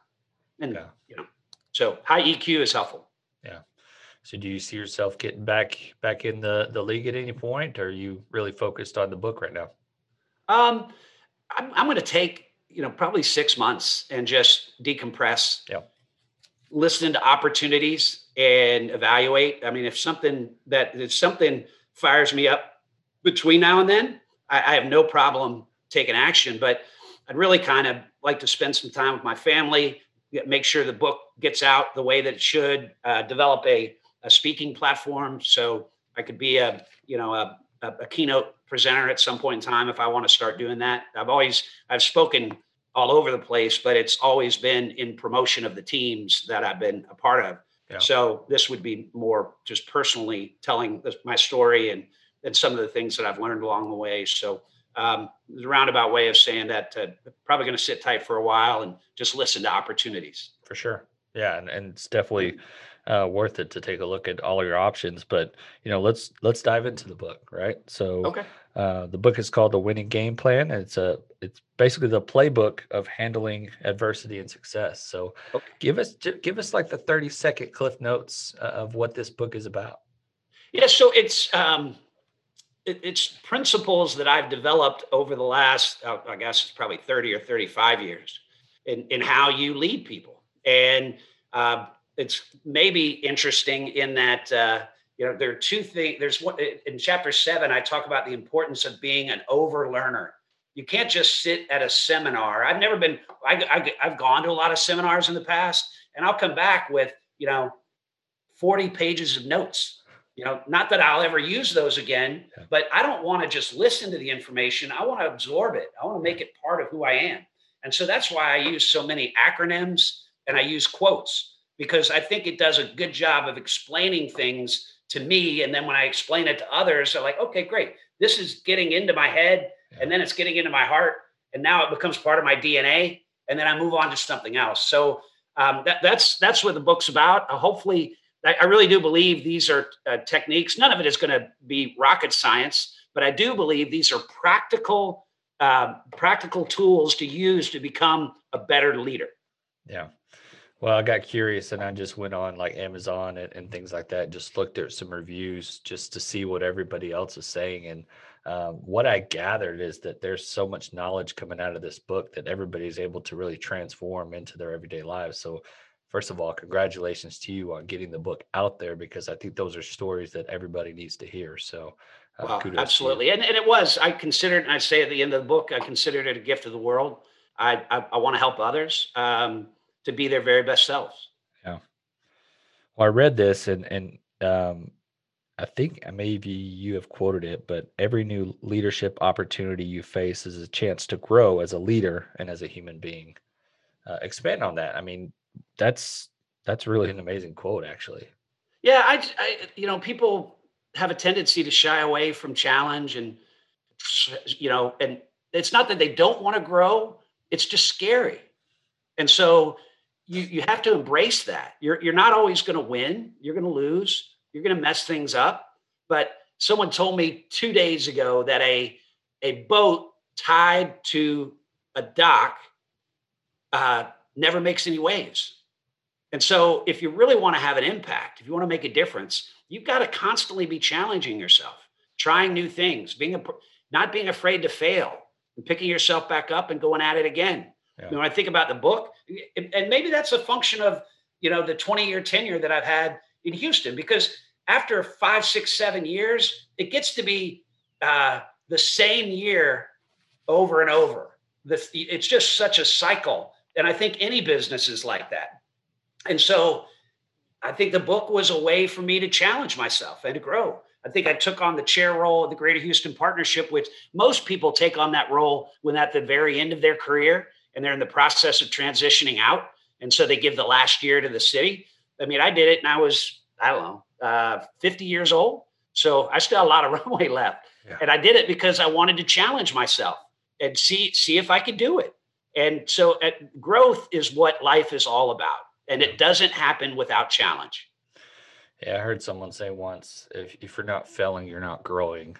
And yeah. you know, so high EQ is helpful. Yeah. So do you see yourself getting back back in the the league at any point, or are you really focused on the book right now? Um, I'm, I'm going to take you know probably six months and just decompress. Yeah. Listen to opportunities and evaluate. I mean, if something that if something fires me up between now and then, I, I have no problem taking action. But I'd really kind of like to spend some time with my family, make sure the book gets out the way that it should, uh, develop a, a speaking platform so I could be a you know a, a, keynote presenter at some point in time if I want to start doing that. I've always I've spoken all over the place, but it's always been in promotion of the teams that I've been a part of. Yeah. So this would be more just personally telling my story and and some of the things that I've learned along the way. So um, the roundabout way of saying that uh, probably going to sit tight for a while and just listen to opportunities. For sure. Yeah, and, and it's definitely uh, worth it to take a look at all of your options. But you know, let's let's dive into the book, right? So, okay. Uh, the book is called The Winning Game Plan. And it's a it's basically the playbook of handling adversity and success. So, okay. give us give us like the thirty second cliff notes uh, of what this book is about. Yeah, so it's um, it's principles that I've developed over the last, uh, I guess it's probably 30 or 35 years in, in how you lead people. And uh, it's maybe interesting in that, uh, you know, there are two things. There's one in chapter seven, I talk about the importance of being an over learner. You can't just sit at a seminar. I've never been, I, I, I've gone to a lot of seminars in the past, and I'll come back with, you know, 40 pages of notes you know not that i'll ever use those again but i don't want to just listen to the information i want to absorb it i want to make it part of who i am and so that's why i use so many acronyms and i use quotes because i think it does a good job of explaining things to me and then when i explain it to others they're like okay great this is getting into my head yeah. and then it's getting into my heart and now it becomes part of my dna and then i move on to something else so um, that, that's that's what the book's about uh, hopefully I, really do believe these are uh, techniques. None of it is going to be rocket science, but I do believe these are practical, uh, practical tools to use to become a better leader. Yeah. Well, I got curious and I just went on like Amazon and, and things like that, just looked at some reviews just to see what everybody else is saying. And um, what I gathered is that there's so much knowledge coming out of this book that everybody's able to really transform into their everyday lives. So first of all, congratulations to you on getting the book out there because I think those are stories that everybody needs to hear. So, uh, well, absolutely. And, and it was, I considered, and I say at the end of the book, I considered it a gift of the world. I, I, I want to help others um, to be their very best selves. Yeah. Well, I read this and, and, um, I think maybe you have quoted it, but every new leadership opportunity you face is a chance to grow as a leader and as a human being. Uh, expand on that. I mean, that's that's really an amazing quote, actually. Yeah, I, I, you know, people have a tendency to shy away from challenge, and you know, and it's not that they don't want to grow; it's just scary, and so you you have to embrace that. You're you're not always going to win. You're going to lose. You're going to mess things up. But someone told me two days ago that a a boat tied to a dock uh, never makes any waves. And so, if you really want to have an impact, if you want to make a difference, you've got to constantly be challenging yourself, trying new things, being a, not being afraid to fail, and picking yourself back up and going at it again. Yeah. when I think about the book, and maybe that's a function of you know the 20 year tenure that I've had in Houston, because after five, six, seven years, it gets to be uh, the same year over and over. It's just such a cycle. And I think any business is like that. And so I think the book was a way for me to challenge myself and to grow. I think I took on the chair role of the Greater Houston Partnership, which most people take on that role when at the very end of their career and they're in the process of transitioning out. And so they give the last year to the city. I mean, I did it and I was, I don't know, uh, 50 years old. So I still have a lot of runway left. Yeah. And I did it because I wanted to challenge myself and see see if I could do it. And so uh, growth is what life is all about. And it doesn't happen without challenge. Yeah, I heard someone say once, if, if you're not failing, you're not growing.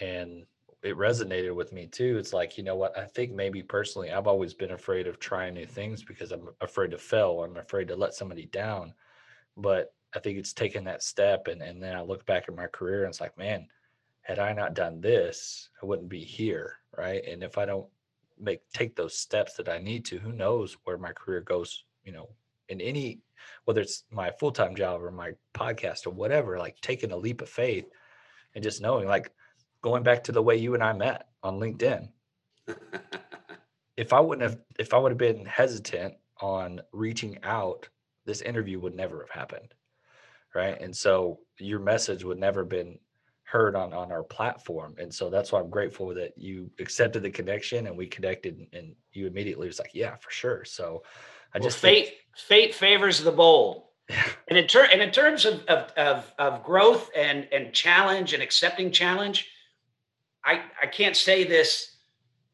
And it resonated with me too. It's like, you know what? I think maybe personally, I've always been afraid of trying new things because I'm afraid to fail. I'm afraid to let somebody down. But I think it's taken that step. And, and then I look back at my career and it's like, man, had I not done this, I wouldn't be here. Right. And if I don't make take those steps that I need to, who knows where my career goes, you know, in any whether it's my full-time job or my podcast or whatever, like taking a leap of faith and just knowing like going back to the way you and I met on LinkedIn. if I wouldn't have if I would have been hesitant on reaching out, this interview would never have happened. Right. And so your message would never have been heard on on our platform and so that's why i'm grateful that you accepted the connection and we connected and you immediately was like yeah for sure so i just well, fate think... fate favors the bold and in, ter- and in terms of, of, of, of growth and, and challenge and accepting challenge I, I can't say this.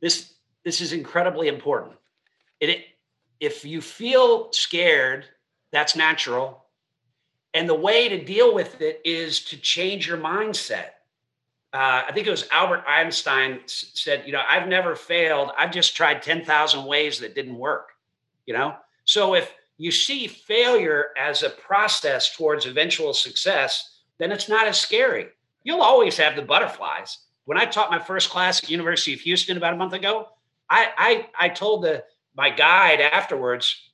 This this is incredibly important. It, it if you feel scared, that's natural. And the way to deal with it is to change your mindset. Uh, I think it was Albert Einstein said, you know, I've never failed. I've just tried 10,000 ways that didn't work, you know? So if you see failure as a process towards eventual success, then it's not as scary. You'll always have the butterflies when I taught my first class at University of Houston about a month ago, I I, I told the my guide afterwards,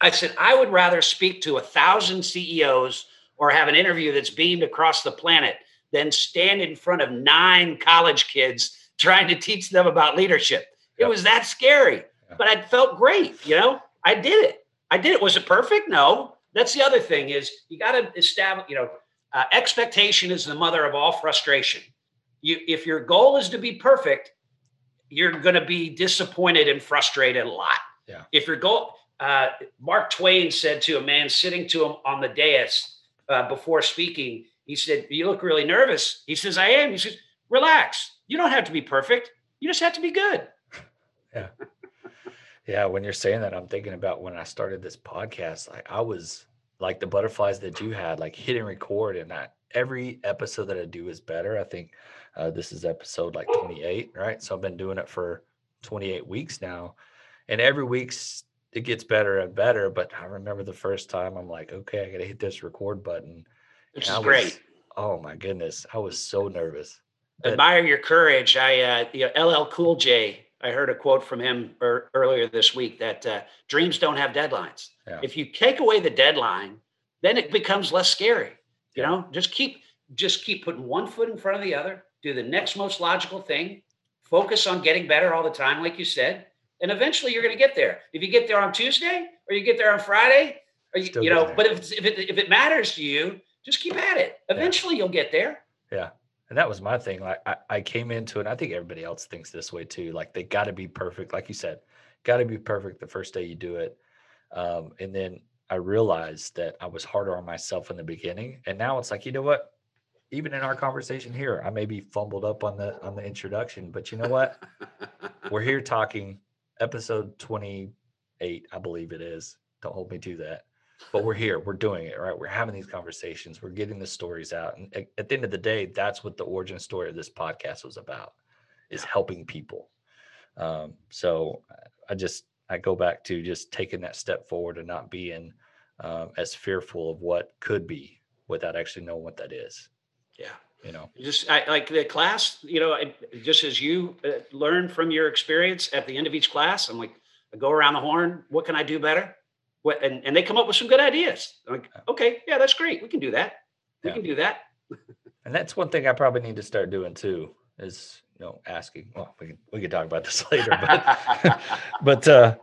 I said I would rather speak to a thousand CEOs or have an interview that's beamed across the planet than stand in front of nine college kids trying to teach them about leadership. It was that scary, but I felt great. You know, I did it. I did it. Was it perfect? No. That's the other thing is you got to establish. You know, uh, expectation is the mother of all frustration you if your goal is to be perfect, you're going to be disappointed and frustrated a lot. Yeah. If your goal, uh, Mark Twain said to a man sitting to him on the dais uh, before speaking, he said, "You look really nervous." He says, "I am." He says, "Relax. You don't have to be perfect. You just have to be good." Yeah. Yeah, when you're saying that, I'm thinking about when I started this podcast. Like I was like the butterflies that you had, like hitting record, and that every episode that I do is better. I think uh, this is episode like 28, right? So I've been doing it for 28 weeks now, and every week's it gets better and better. But I remember the first time I'm like, okay, I got to hit this record button. Which is was, great. Oh my goodness, I was so nervous. Admire your courage. I, uh, you know, LL Cool J. I heard a quote from him er, earlier this week that uh, dreams don't have deadlines. Yeah. If you take away the deadline, then it becomes less scary. You yeah. know, just keep just keep putting one foot in front of the other do the next most logical thing, focus on getting better all the time, like you said, and eventually you're going to get there. If you get there on Tuesday or you get there on Friday, or you, you know, but if, if, it, if it matters to you, just keep at it. Eventually yeah. you'll get there. Yeah. And that was my thing. Like I, I came into it, I think everybody else thinks this way too. Like they got to be perfect. Like you said, got to be perfect the first day you do it. Um, and then I realized that I was harder on myself in the beginning. And now it's like, you know what? Even in our conversation here, I may be fumbled up on the on the introduction, but you know what? We're here talking episode 28, I believe it is. Don't hold me to that. But we're here, we're doing it, right? We're having these conversations, we're getting the stories out. And at, at the end of the day, that's what the origin story of this podcast was about, is helping people. Um, so I just I go back to just taking that step forward and not being um, as fearful of what could be without actually knowing what that is. Yeah. You know, just I, like the class, you know, just as you uh, learn from your experience at the end of each class, I'm like, I go around the horn. What can I do better? What, and, and they come up with some good ideas. I'm like, okay, yeah, that's great. We can do that. We yeah. can do that. and that's one thing I probably need to start doing too. is you know asking. Well, we can we can talk about this later, but but uh,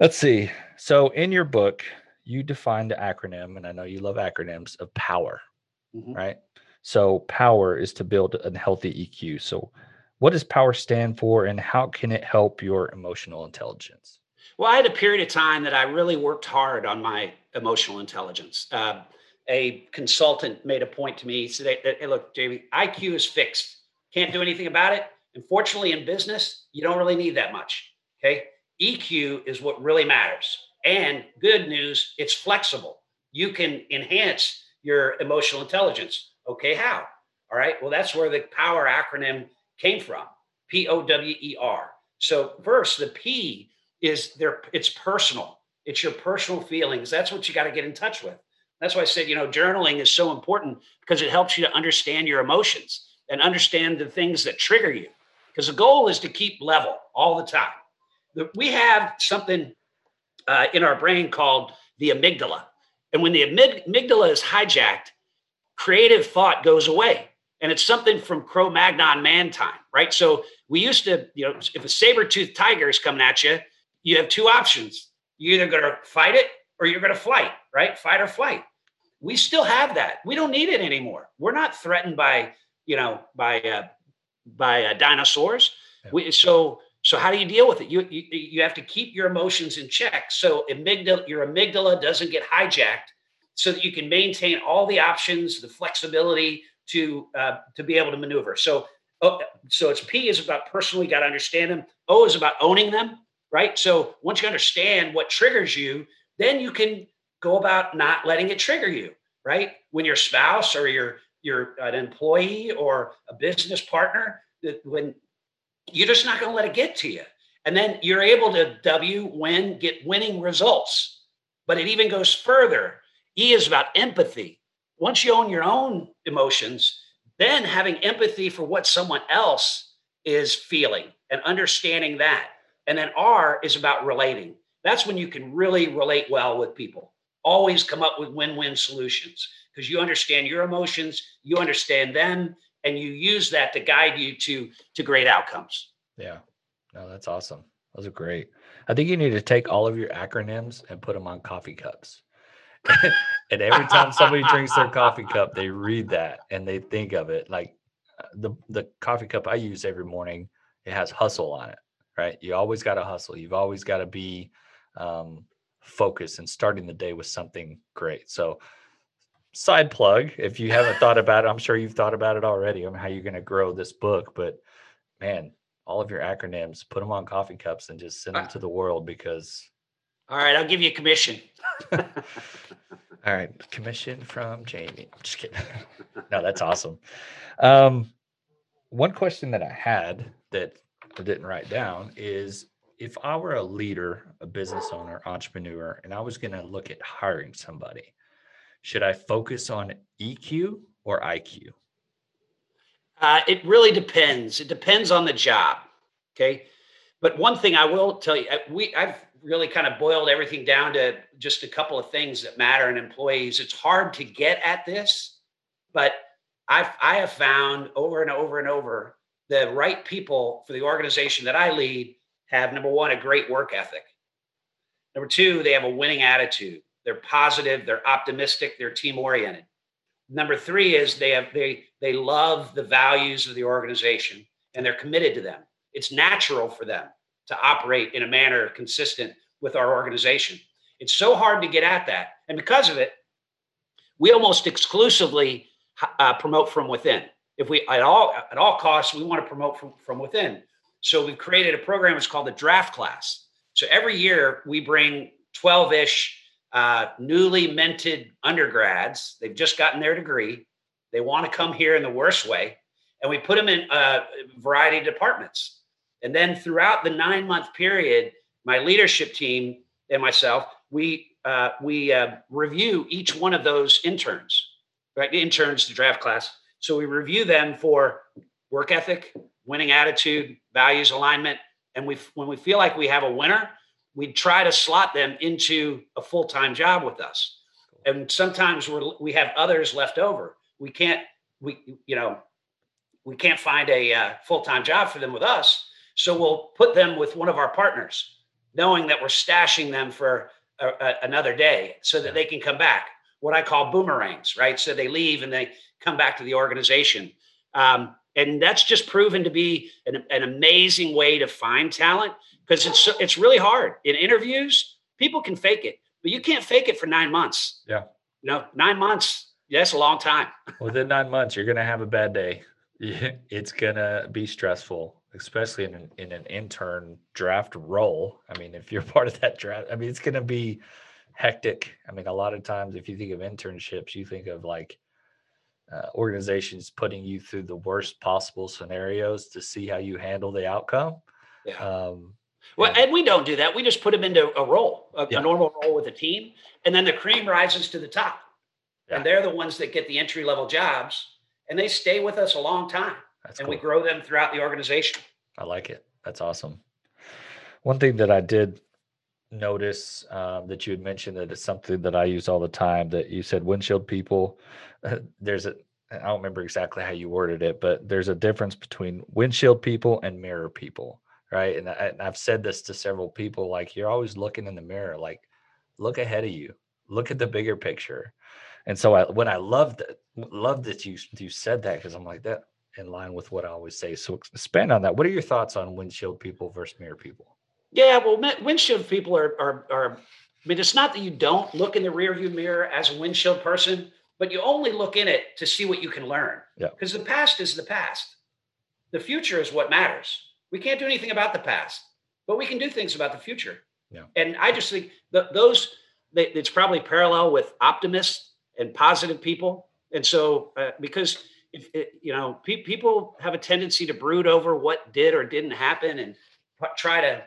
let's see. So in your book, you define the acronym, and I know you love acronyms of power, mm-hmm. right? So power is to build a healthy EQ. So what does power stand for, and how can it help your emotional intelligence? Well, I had a period of time that I really worked hard on my emotional intelligence. Uh, a consultant made a point to me. He said, "Hey, look, Jamey, IQ is fixed. Can't do anything about it. Unfortunately, in business, you don't really need that much. Okay, EQ is what really matters. And good news, it's flexible. You can enhance your emotional intelligence. Okay, how? All right. Well, that's where the power acronym came from. P O W E R. So first, the P is there. It's personal. It's your personal feelings. That's what you got to get in touch with. That's why I said, you know, journaling is so important because it helps you to understand your emotions and understand the things that trigger you. Because the goal is to keep level all the time. We have something uh, in our brain called the amygdala. And when the amygdala is hijacked, creative thought goes away. And it's something from Cro Magnon man time, right? So we used to, you know, if a saber-toothed tiger is coming at you, you have two options. You're either going to fight it or you're going to flight, right? Fight or flight. We still have that. We don't need it anymore. We're not threatened by, you know, by uh, by uh, dinosaurs. Yeah. We, so so how do you deal with it? You, you you have to keep your emotions in check. So amygdala, your amygdala doesn't get hijacked, so that you can maintain all the options, the flexibility to uh, to be able to maneuver. So oh, so it's P is about personally got to understand them. O is about owning them, right? So once you understand what triggers you, then you can go about not letting it trigger you, right? When your spouse or your your an employee or a business partner, that when you're just not going to let it get to you. And then you're able to W win, get winning results. But it even goes further. E is about empathy. Once you own your own emotions, then having empathy for what someone else is feeling and understanding that. And then R is about relating. That's when you can really relate well with people. Always come up with win win solutions because you understand your emotions, you understand them, and you use that to guide you to, to great outcomes. Yeah. No, that's awesome. Those are great. I think you need to take all of your acronyms and put them on coffee cups. and every time somebody drinks their coffee cup, they read that and they think of it. Like uh, the the coffee cup I use every morning, it has hustle on it, right? You always got to hustle. You've always got to be um, focus and starting the day with something great. So, side plug if you haven't thought about it, I'm sure you've thought about it already on how you're going to grow this book. But man, all of your acronyms, put them on coffee cups and just send them to the world because. All right, I'll give you a commission. all right, commission from Jamey. I'm just kidding. no, that's awesome. Um, one question that I had that I didn't write down is if I were a leader, a business owner, entrepreneur, and I was going to look at hiring somebody, should I focus on EQ or IQ? Uh, it really depends. It depends on the job. Okay. But one thing I will tell you, uh, we I've really kind of boiled everything down to just a couple of things that matter in employees. It's hard to get at this, but I've I have found over and over and over the right people for the organization that I lead have number one, a great work ethic. Number two, they have a winning attitude. They're positive, they're optimistic, they're team oriented. Number three is they have they they love the values of the organization and they're committed to them. It's natural for them to operate in a manner consistent with our organization. It's so hard to get at that, and because of it, we almost exclusively uh, promote from within. If we at all at all costs, we want to promote from from within. So we've created a program. It's called the Draft Class. So every year we bring 12 ish uh, newly minted undergrads. They've just gotten their degree. They want to come here in the worst way. And we put them in a variety of departments. And then throughout the nine month period, my leadership team and myself, we uh, we uh, review each one of those interns, right? Interns, the draft class. So we review them for work ethic, winning attitude, values alignment. And we, when we feel like we have a winner, we try to slot them into a full time job with us. And sometimes we're, we have others left over. We can't, we, you know, we can't find a uh, full-time job for them with us so we'll put them with one of our partners knowing that we're stashing them for a, a, another day so that they can come back. What i call boomerangs right? So they leave and they come back to the organization. Um, and that's just proven to be an, an amazing way to find talent because it's it's really hard. In interviews people can fake it but you can't fake it for nine months. Yeah. You know nine months yeah, that's a long time. Within nine months you're gonna have a bad day. It's gonna be stressful especially in an, in an intern draft role i mean if you're part of that draft i mean it's gonna be hectic i mean a lot of times if you think of internships you think of like uh, organizations putting you through the worst possible scenarios to see how you handle the outcome. Yeah. Um, well, and, and we don't do that. We just put them into a role, a, yeah. a, normal role with a team, and then the cream rises to the top, yeah. and they're the ones that get the entry level jobs, and they stay with us a long time, That's and cool. we grow them throughout the organization. I like it. That's awesome. One thing that I did notice um, that you had mentioned that it's something that I use all the time. That you said windshield people. Uh, there's a I don't remember exactly how you worded it, but there's a difference between windshield people and mirror people, right? And, I, and I've said this to several people. Like you're always looking in the mirror. Like look ahead of you. Look at the bigger picture. And so I, when I loved it, loved that you you said that because I'm like that in line with what I always say. So expand on that. What are your thoughts on windshield people versus mirror people? Yeah, well, windshield people are, are, are, I mean, it's not that you don't look in the rearview mirror as a windshield person, but you only look in it to see what you can learn. Yeah. Because the past is the past. The future is what matters. We can't do anything about the past, but we can do things about the future. Yeah. And I just think that those, it's probably parallel with optimists and positive people. And so, uh, because if it, you know, pe- people have a tendency to brood over what did or didn't happen and try to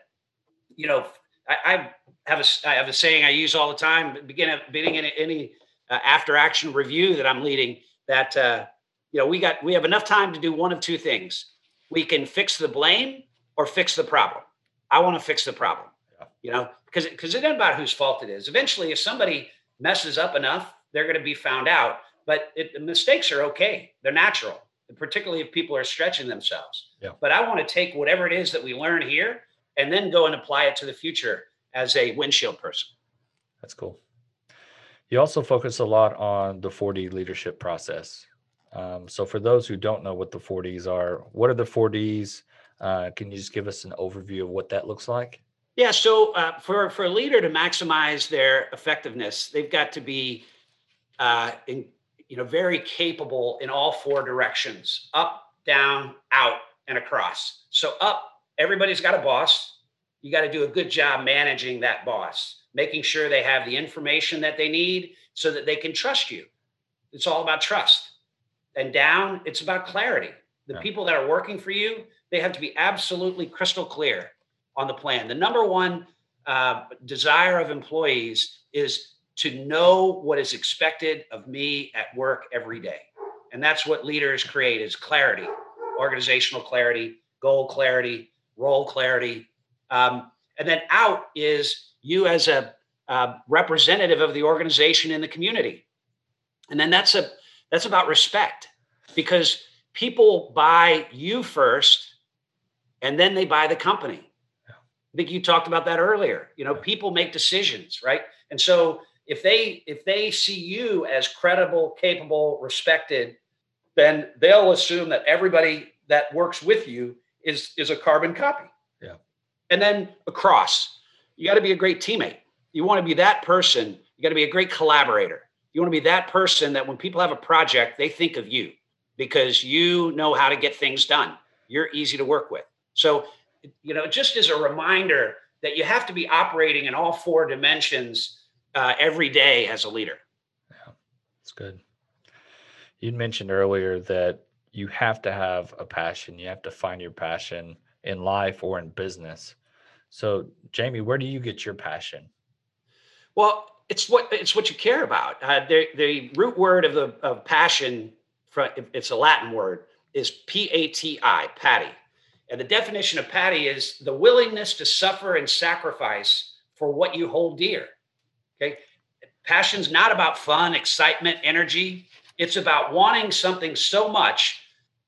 you know, I, I, have a I have a saying I use all the time. Begin beginning in any uh, after action review that I'm leading. That uh, you know, we got we have enough time to do one of two things. We can fix the blame or fix the problem. I want to fix the problem. Yeah. You know, because because it isn't about whose fault it is. Eventually, if somebody messes up enough, they're going to be found out. But it, the mistakes are okay; they're natural, particularly if people are stretching themselves. Yeah. But I want to take whatever it is that we learn here and then go and apply it to the future as a windshield person. That's cool. You also focus a lot on the 4D leadership process. Um, so, for those who don't know what the 4Ds are, what are the 4Ds? Uh, can you just give us an overview of what that looks like? Yeah. So, uh, for for a leader to maximize their effectiveness, they've got to be, uh, in, you know, very capable in all four directions: up, down, out, and across. So, up everybody's got a boss. You got to do a good job managing that boss, making sure they have the information that they need so that they can trust you. It's all about trust. And down, it's about clarity. The yeah. people that are working for you, they have to be absolutely crystal clear on the plan. The number one uh, desire of employees is to know what is expected of me at work every day. And that's what leaders create is clarity, organizational clarity, goal clarity, role clarity. Um, and then out is you as a uh, representative of the organization in the community. And then that's a that's about respect because people buy you first and then they buy the company. I think you talked about that earlier. You know, people make decisions, right? And so if they if they see you as credible, capable, respected, then they'll assume that everybody that works with you is is a carbon copy. Yeah. And then across, you got to be a great teammate. You want to be that person. You got to be a great collaborator. You want to be that person that when people have a project, they think of you because you know how to get things done. You're easy to work with. So, you know, just as a reminder that you have to be operating in all four dimensions uh, every day as a leader. Yeah, that's good. You mentioned earlier that you have to have a passion. You have to find your passion in life or in business. So, Jamey, where do you get your passion? Well, it's what it's what you care about. Uh, the, the root word of the of passion, it's a Latin word, is P A T I, pati. And the definition of pati is the willingness to suffer and sacrifice for what you hold dear. Okay. Passion's not about fun, excitement, energy. It's about wanting something so much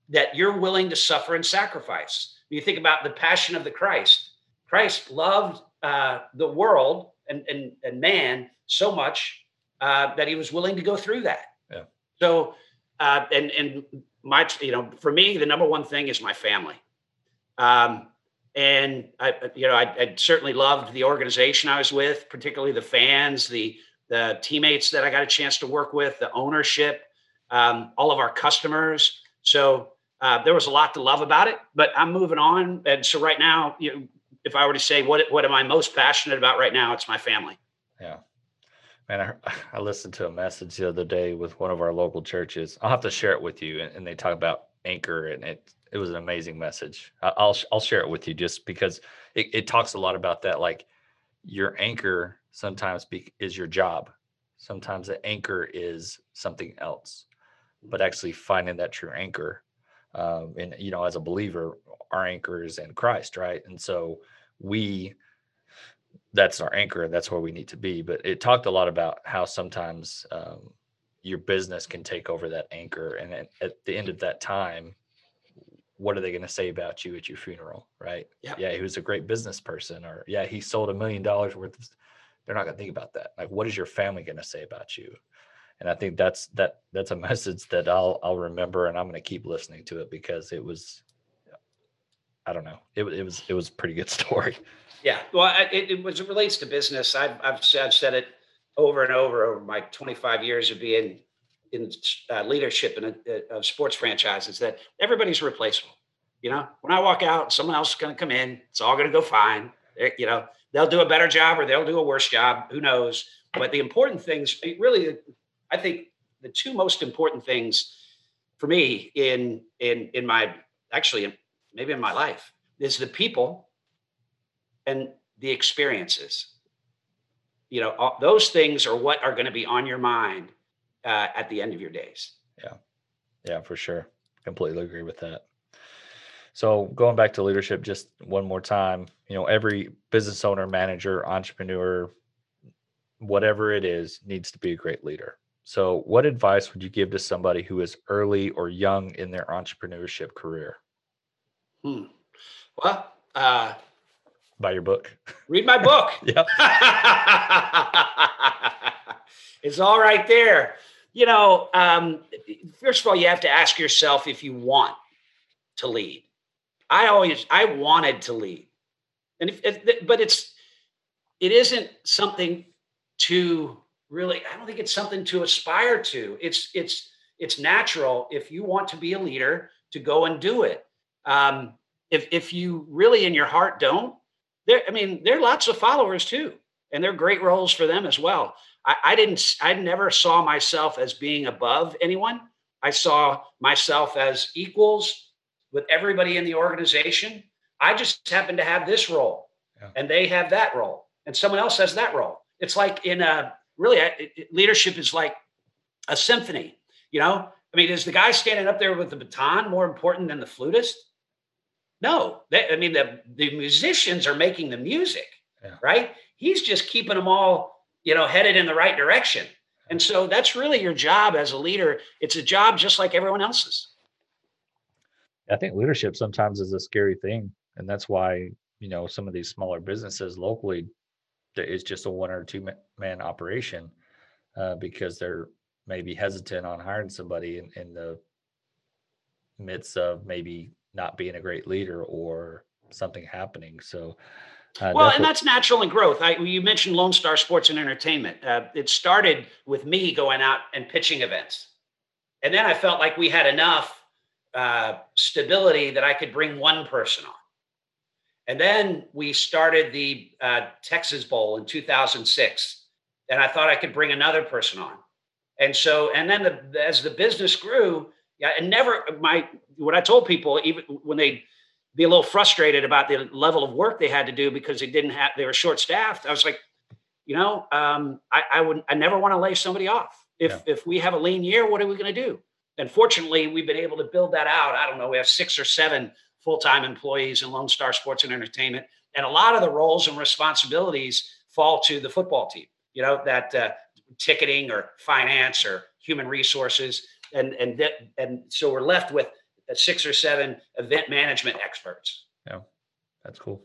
that you're willing to suffer and sacrifice. When you think about the passion of the Christ, Christ loved uh, the world and, and, and man so much uh, that he was willing to go through that. Yeah. So, uh, and, and my, you know, for me, the number one thing is my family. Um, and I, you know, I, I, certainly loved the organization I was with, particularly the fans, the the teammates that I got a chance to work with, the ownership, um, all of our customers. So uh, there was a lot to love about it. But I'm moving on, and so right now, you know, if I were to say what what am I most passionate about right now, it's my family. Yeah. Man, I, I listened to a message the other day with one of our local churches. I'll have to share it with you, and, and they talk about anchor, and it it was an amazing message. I'll I'll share it with you just because it, it talks a lot about that. Like your anchor sometimes be, is your job. Sometimes the anchor is something else, but actually finding that true anchor. Um, and you know, as a believer, our anchor is in Christ, right? And so we that's our anchor and that's where we need to be. But it talked a lot about how sometimes um, your business can take over that anchor, and at, at the end of that time, what are they going to say about you at your funeral right? Yeah yeah he was a great business person or yeah he sold a million dollars worth of they're not going to think about that. Like what is your family going to say about you? And i think that's that that's a message that i'll i'll remember and i'm going to keep listening to it because it was i don't know it, it was it was a pretty good story. Yeah well it, it was it relates to business i've i've said, I've said it over and over over my 25 years of being in uh, leadership in a, of sports franchises that everybody's replaceable. You know, when I walk out, someone else is going to come in. It's all going to go fine. They're, you know, they'll do a better job or they'll do a worse job. Who knows? But the important things, really, I think the two most important things for me in in in my actually maybe in my life is the people and the experiences. You know, those things are what are going to be on your mind uh, at the end of your days. Yeah. Yeah, for sure. Completely agree with that. So going back to leadership just one more time, you know, every business owner, manager, entrepreneur, whatever it is, needs to be a great leader. So what advice would you give to somebody who is early or young in their entrepreneurship career? Hmm. Well, uh, buy your book. Read my book. yep. it's all right there you know, um, first of all, you have to ask yourself if you want to lead. I always, I wanted to lead, and if, if, but it's, it isn't something to really. I don't think it's something to aspire to. It's, it's, it's natural if you want to be a leader to go and do it. Um, if if you really in your heart don't, there. I mean, there are lots of followers too, and they're great roles for them as well. I, I didn't, I never saw myself as being above anyone. I saw myself as equals with everybody in the organization. I just happen to have this role yeah. and they have that role and someone else has that role. It's like in a really it, leadership is like a symphony, you know? I mean, is the guy standing up there with the baton more important than the flutist? No, they, I mean, the, the musicians are making the music, yeah. right? He's just keeping them all you know, headed in the right direction. And so that's really your job as a leader. It's a job just like everyone else's. I think leadership sometimes is a scary thing. And that's why, you know, some of these smaller businesses locally, it's just a one or two man operation uh, because they're maybe hesitant on hiring somebody in, in the midst of maybe not being a great leader or something happening. So uh, well, and that's natural in growth. I, you mentioned Lone Star Sports and Entertainment. Uh, it started with me going out and pitching events. And then I felt like we had enough uh, stability that I could bring one person on. And then we started the uh, Texas Bowl in 2006. And I thought I could bring another person on. And so, and then the, as the business grew, yeah, and never my what I told people, even when they be a little frustrated about the level of work they had to do because they didn't have they were short staffed. I was like, you know, um, I, I would I never want to lay somebody off. If yeah. if we have a lean year, what are we going to do? And fortunately, we've been able to build that out. I don't know, we have six or seven full-time employees in Lone Star Sports and Entertainment, and a lot of the roles and responsibilities fall to the football team. You know, that uh, ticketing or finance or human resources, and and that, and so we're left with six or seven event management experts. Yeah, that's cool.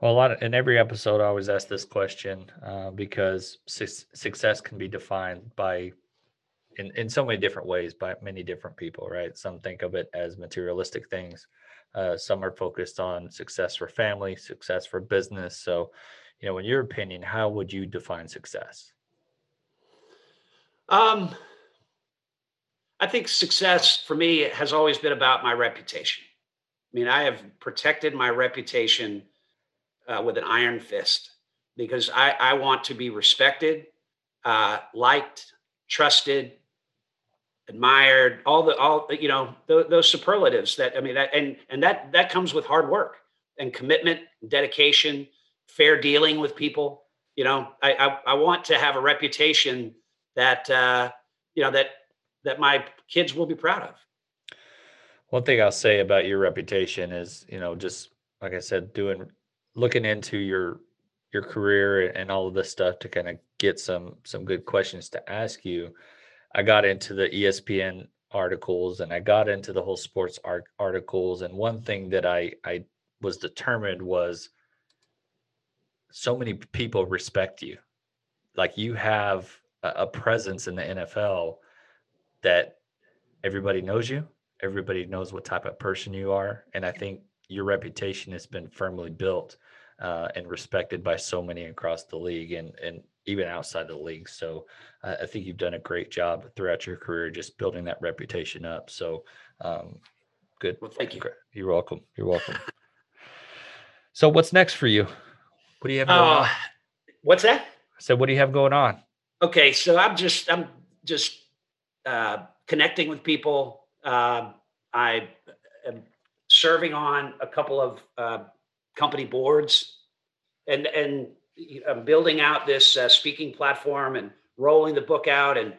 Well, a lot of, in every episode, I always ask this question uh, because su- success can be defined by in, in so many different ways by many different people, right? Some think of it as materialistic things. Uh, some are focused on success for family, success for business. So, you know, in your opinion, how would you define success? Um, I think success for me has always been about my reputation. I mean, I have protected my reputation uh, with an iron fist because I, I want to be respected, uh, liked, trusted, admired, all the all you know those, those superlatives that I mean that and and that that comes with hard work and commitment, dedication, fair dealing with people. You know, I I, I want to have a reputation that uh, you know that that my kids will be proud of. One thing I'll say about your reputation is, you know, just like I said, doing looking into your your career and all of this stuff to kind of get some some good questions to ask you. I got into the ESPN articles and I got into the whole sports art articles and one thing that I I was determined was so many people respect you. Like you have a, a presence in the NFL that everybody knows you, everybody knows what type of person you are and I think your reputation has been firmly built uh, and respected by so many across the league and and even outside the league. So uh, I think you've done a great job throughout your career just building that reputation up. So um, good. Well, thank you. You're welcome. You're welcome. so what's next for you? What do you have going uh, on? What's that? So what do you have going on? Okay, so I'm just I'm just uh, connecting with people. Uh, I am serving on a couple of uh, company boards. And and I'm building out this uh, speaking platform and rolling the book out. And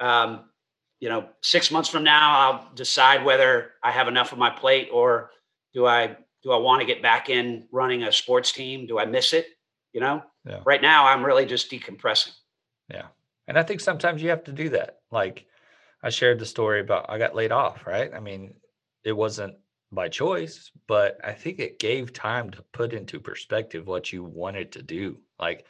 um, you know six months from now i'll decide whether i have enough on my plate or do i do i want to get back in running a sports team? Do i miss it? You know? Yeah. right now i'm really just decompressing. Yeah. And i think sometimes you have to do that. Like i shared the story about i got laid off right i mean it wasn't by choice, but I think it gave time to put into perspective what you wanted to do. Like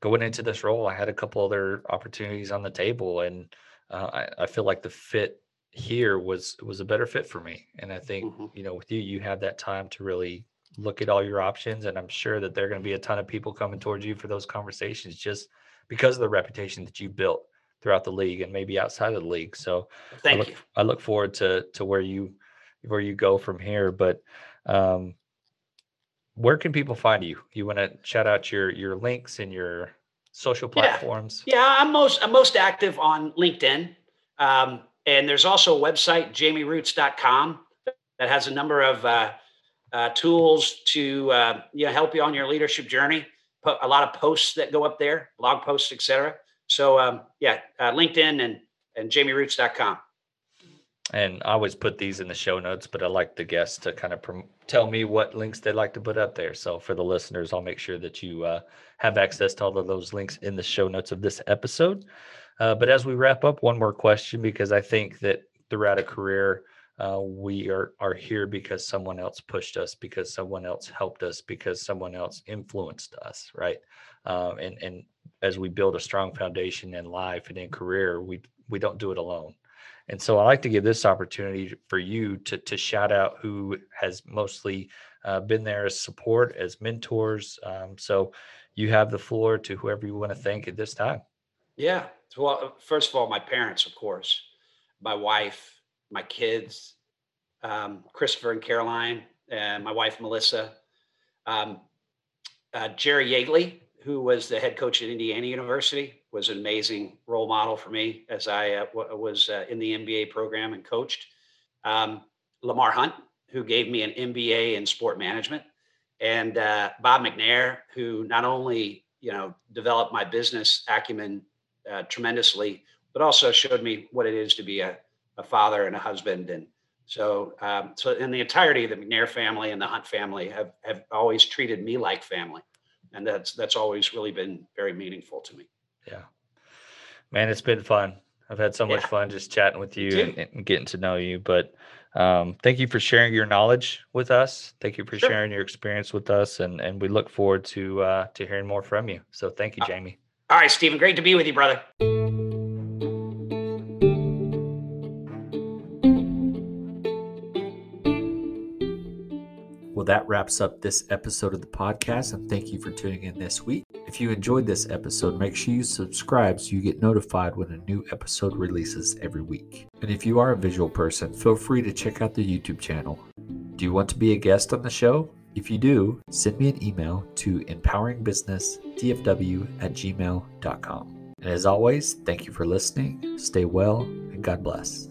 going into this role, I had a couple other opportunities on the table, and uh, I, I, feel like the fit here was was a better fit for me. And I think mm-hmm. you know, with you, you had that time to really look at all your options, and I'm sure that there are going to be a ton of people coming towards you for those conversations, just because of the reputation that you built throughout the league and maybe outside of the league. So, thank I look, you. I look forward to to where you where you go from here. But um, where can people find you? You want to shout out your your links and your social platforms? Yeah, yeah I'm most I'm most active on LinkedIn. Um, and there's also a website, jameyrootes.com, that has a number of uh, uh, tools to uh, you know, help you on your leadership journey. A lot of posts that go up there, blog posts, etc. So um, yeah, uh, LinkedIn and and jameyrootes.com and I always put these in the show notes, but I like the guests to kind of prom- tell me what links they'd like to put up there. So for the listeners, I'll make sure that you uh, have access to all of those links in the show notes of this episode. Uh, but as we wrap up, one more question because I think that throughout a career, uh, we are are here because someone else pushed us, because someone else helped us, because someone else influenced us, right? Um, and and as we build a strong foundation in life and in career, we we don't do it alone. And so I like to give this opportunity for you to, to shout out who has mostly uh, been there as support, as mentors. Um, so you have the floor to whoever you want to thank at this time. Yeah. Well, first of all, my parents, of course, my wife, my kids, um, Christopher and Caroline, and my wife, Melissa, um, uh, Jerry Yeagley, who was the head coach at Indiana University, was an amazing role model for me as I uh, w- was uh, in the MBA program and coached. Um, Lamar Hunt, who gave me an MBA in sport management, and uh, Bob McNair, who not only you know developed my business acumen uh, tremendously, but also showed me what it is to be a, a father and a husband. And so, um, so in the entirety of the McNair family and the Hunt family have have always treated me like family and that's that's always really been very meaningful to me. Yeah, man, it's been fun. I've had so much yeah. fun just chatting with you and, and, getting to know you. But Um, thank you for sharing your knowledge with us. Thank you for Sure. sharing your experience with us, and and we look forward to uh, to hearing more from you. So thank you, Uh, Jamey. All right, Stephen, great to be with you, brother. That wraps up this episode of the podcast, and thank you for tuning in this week. If you enjoyed this episode, make sure you subscribe so you get notified when a new episode releases every week. And if you are a visual person, feel free to check out the YouTube channel. Do you want to be a guest on the show? If you do, send me an email to empoweringbusinessdfw at gmail.com. And as always, thank you for listening, stay well, and God bless.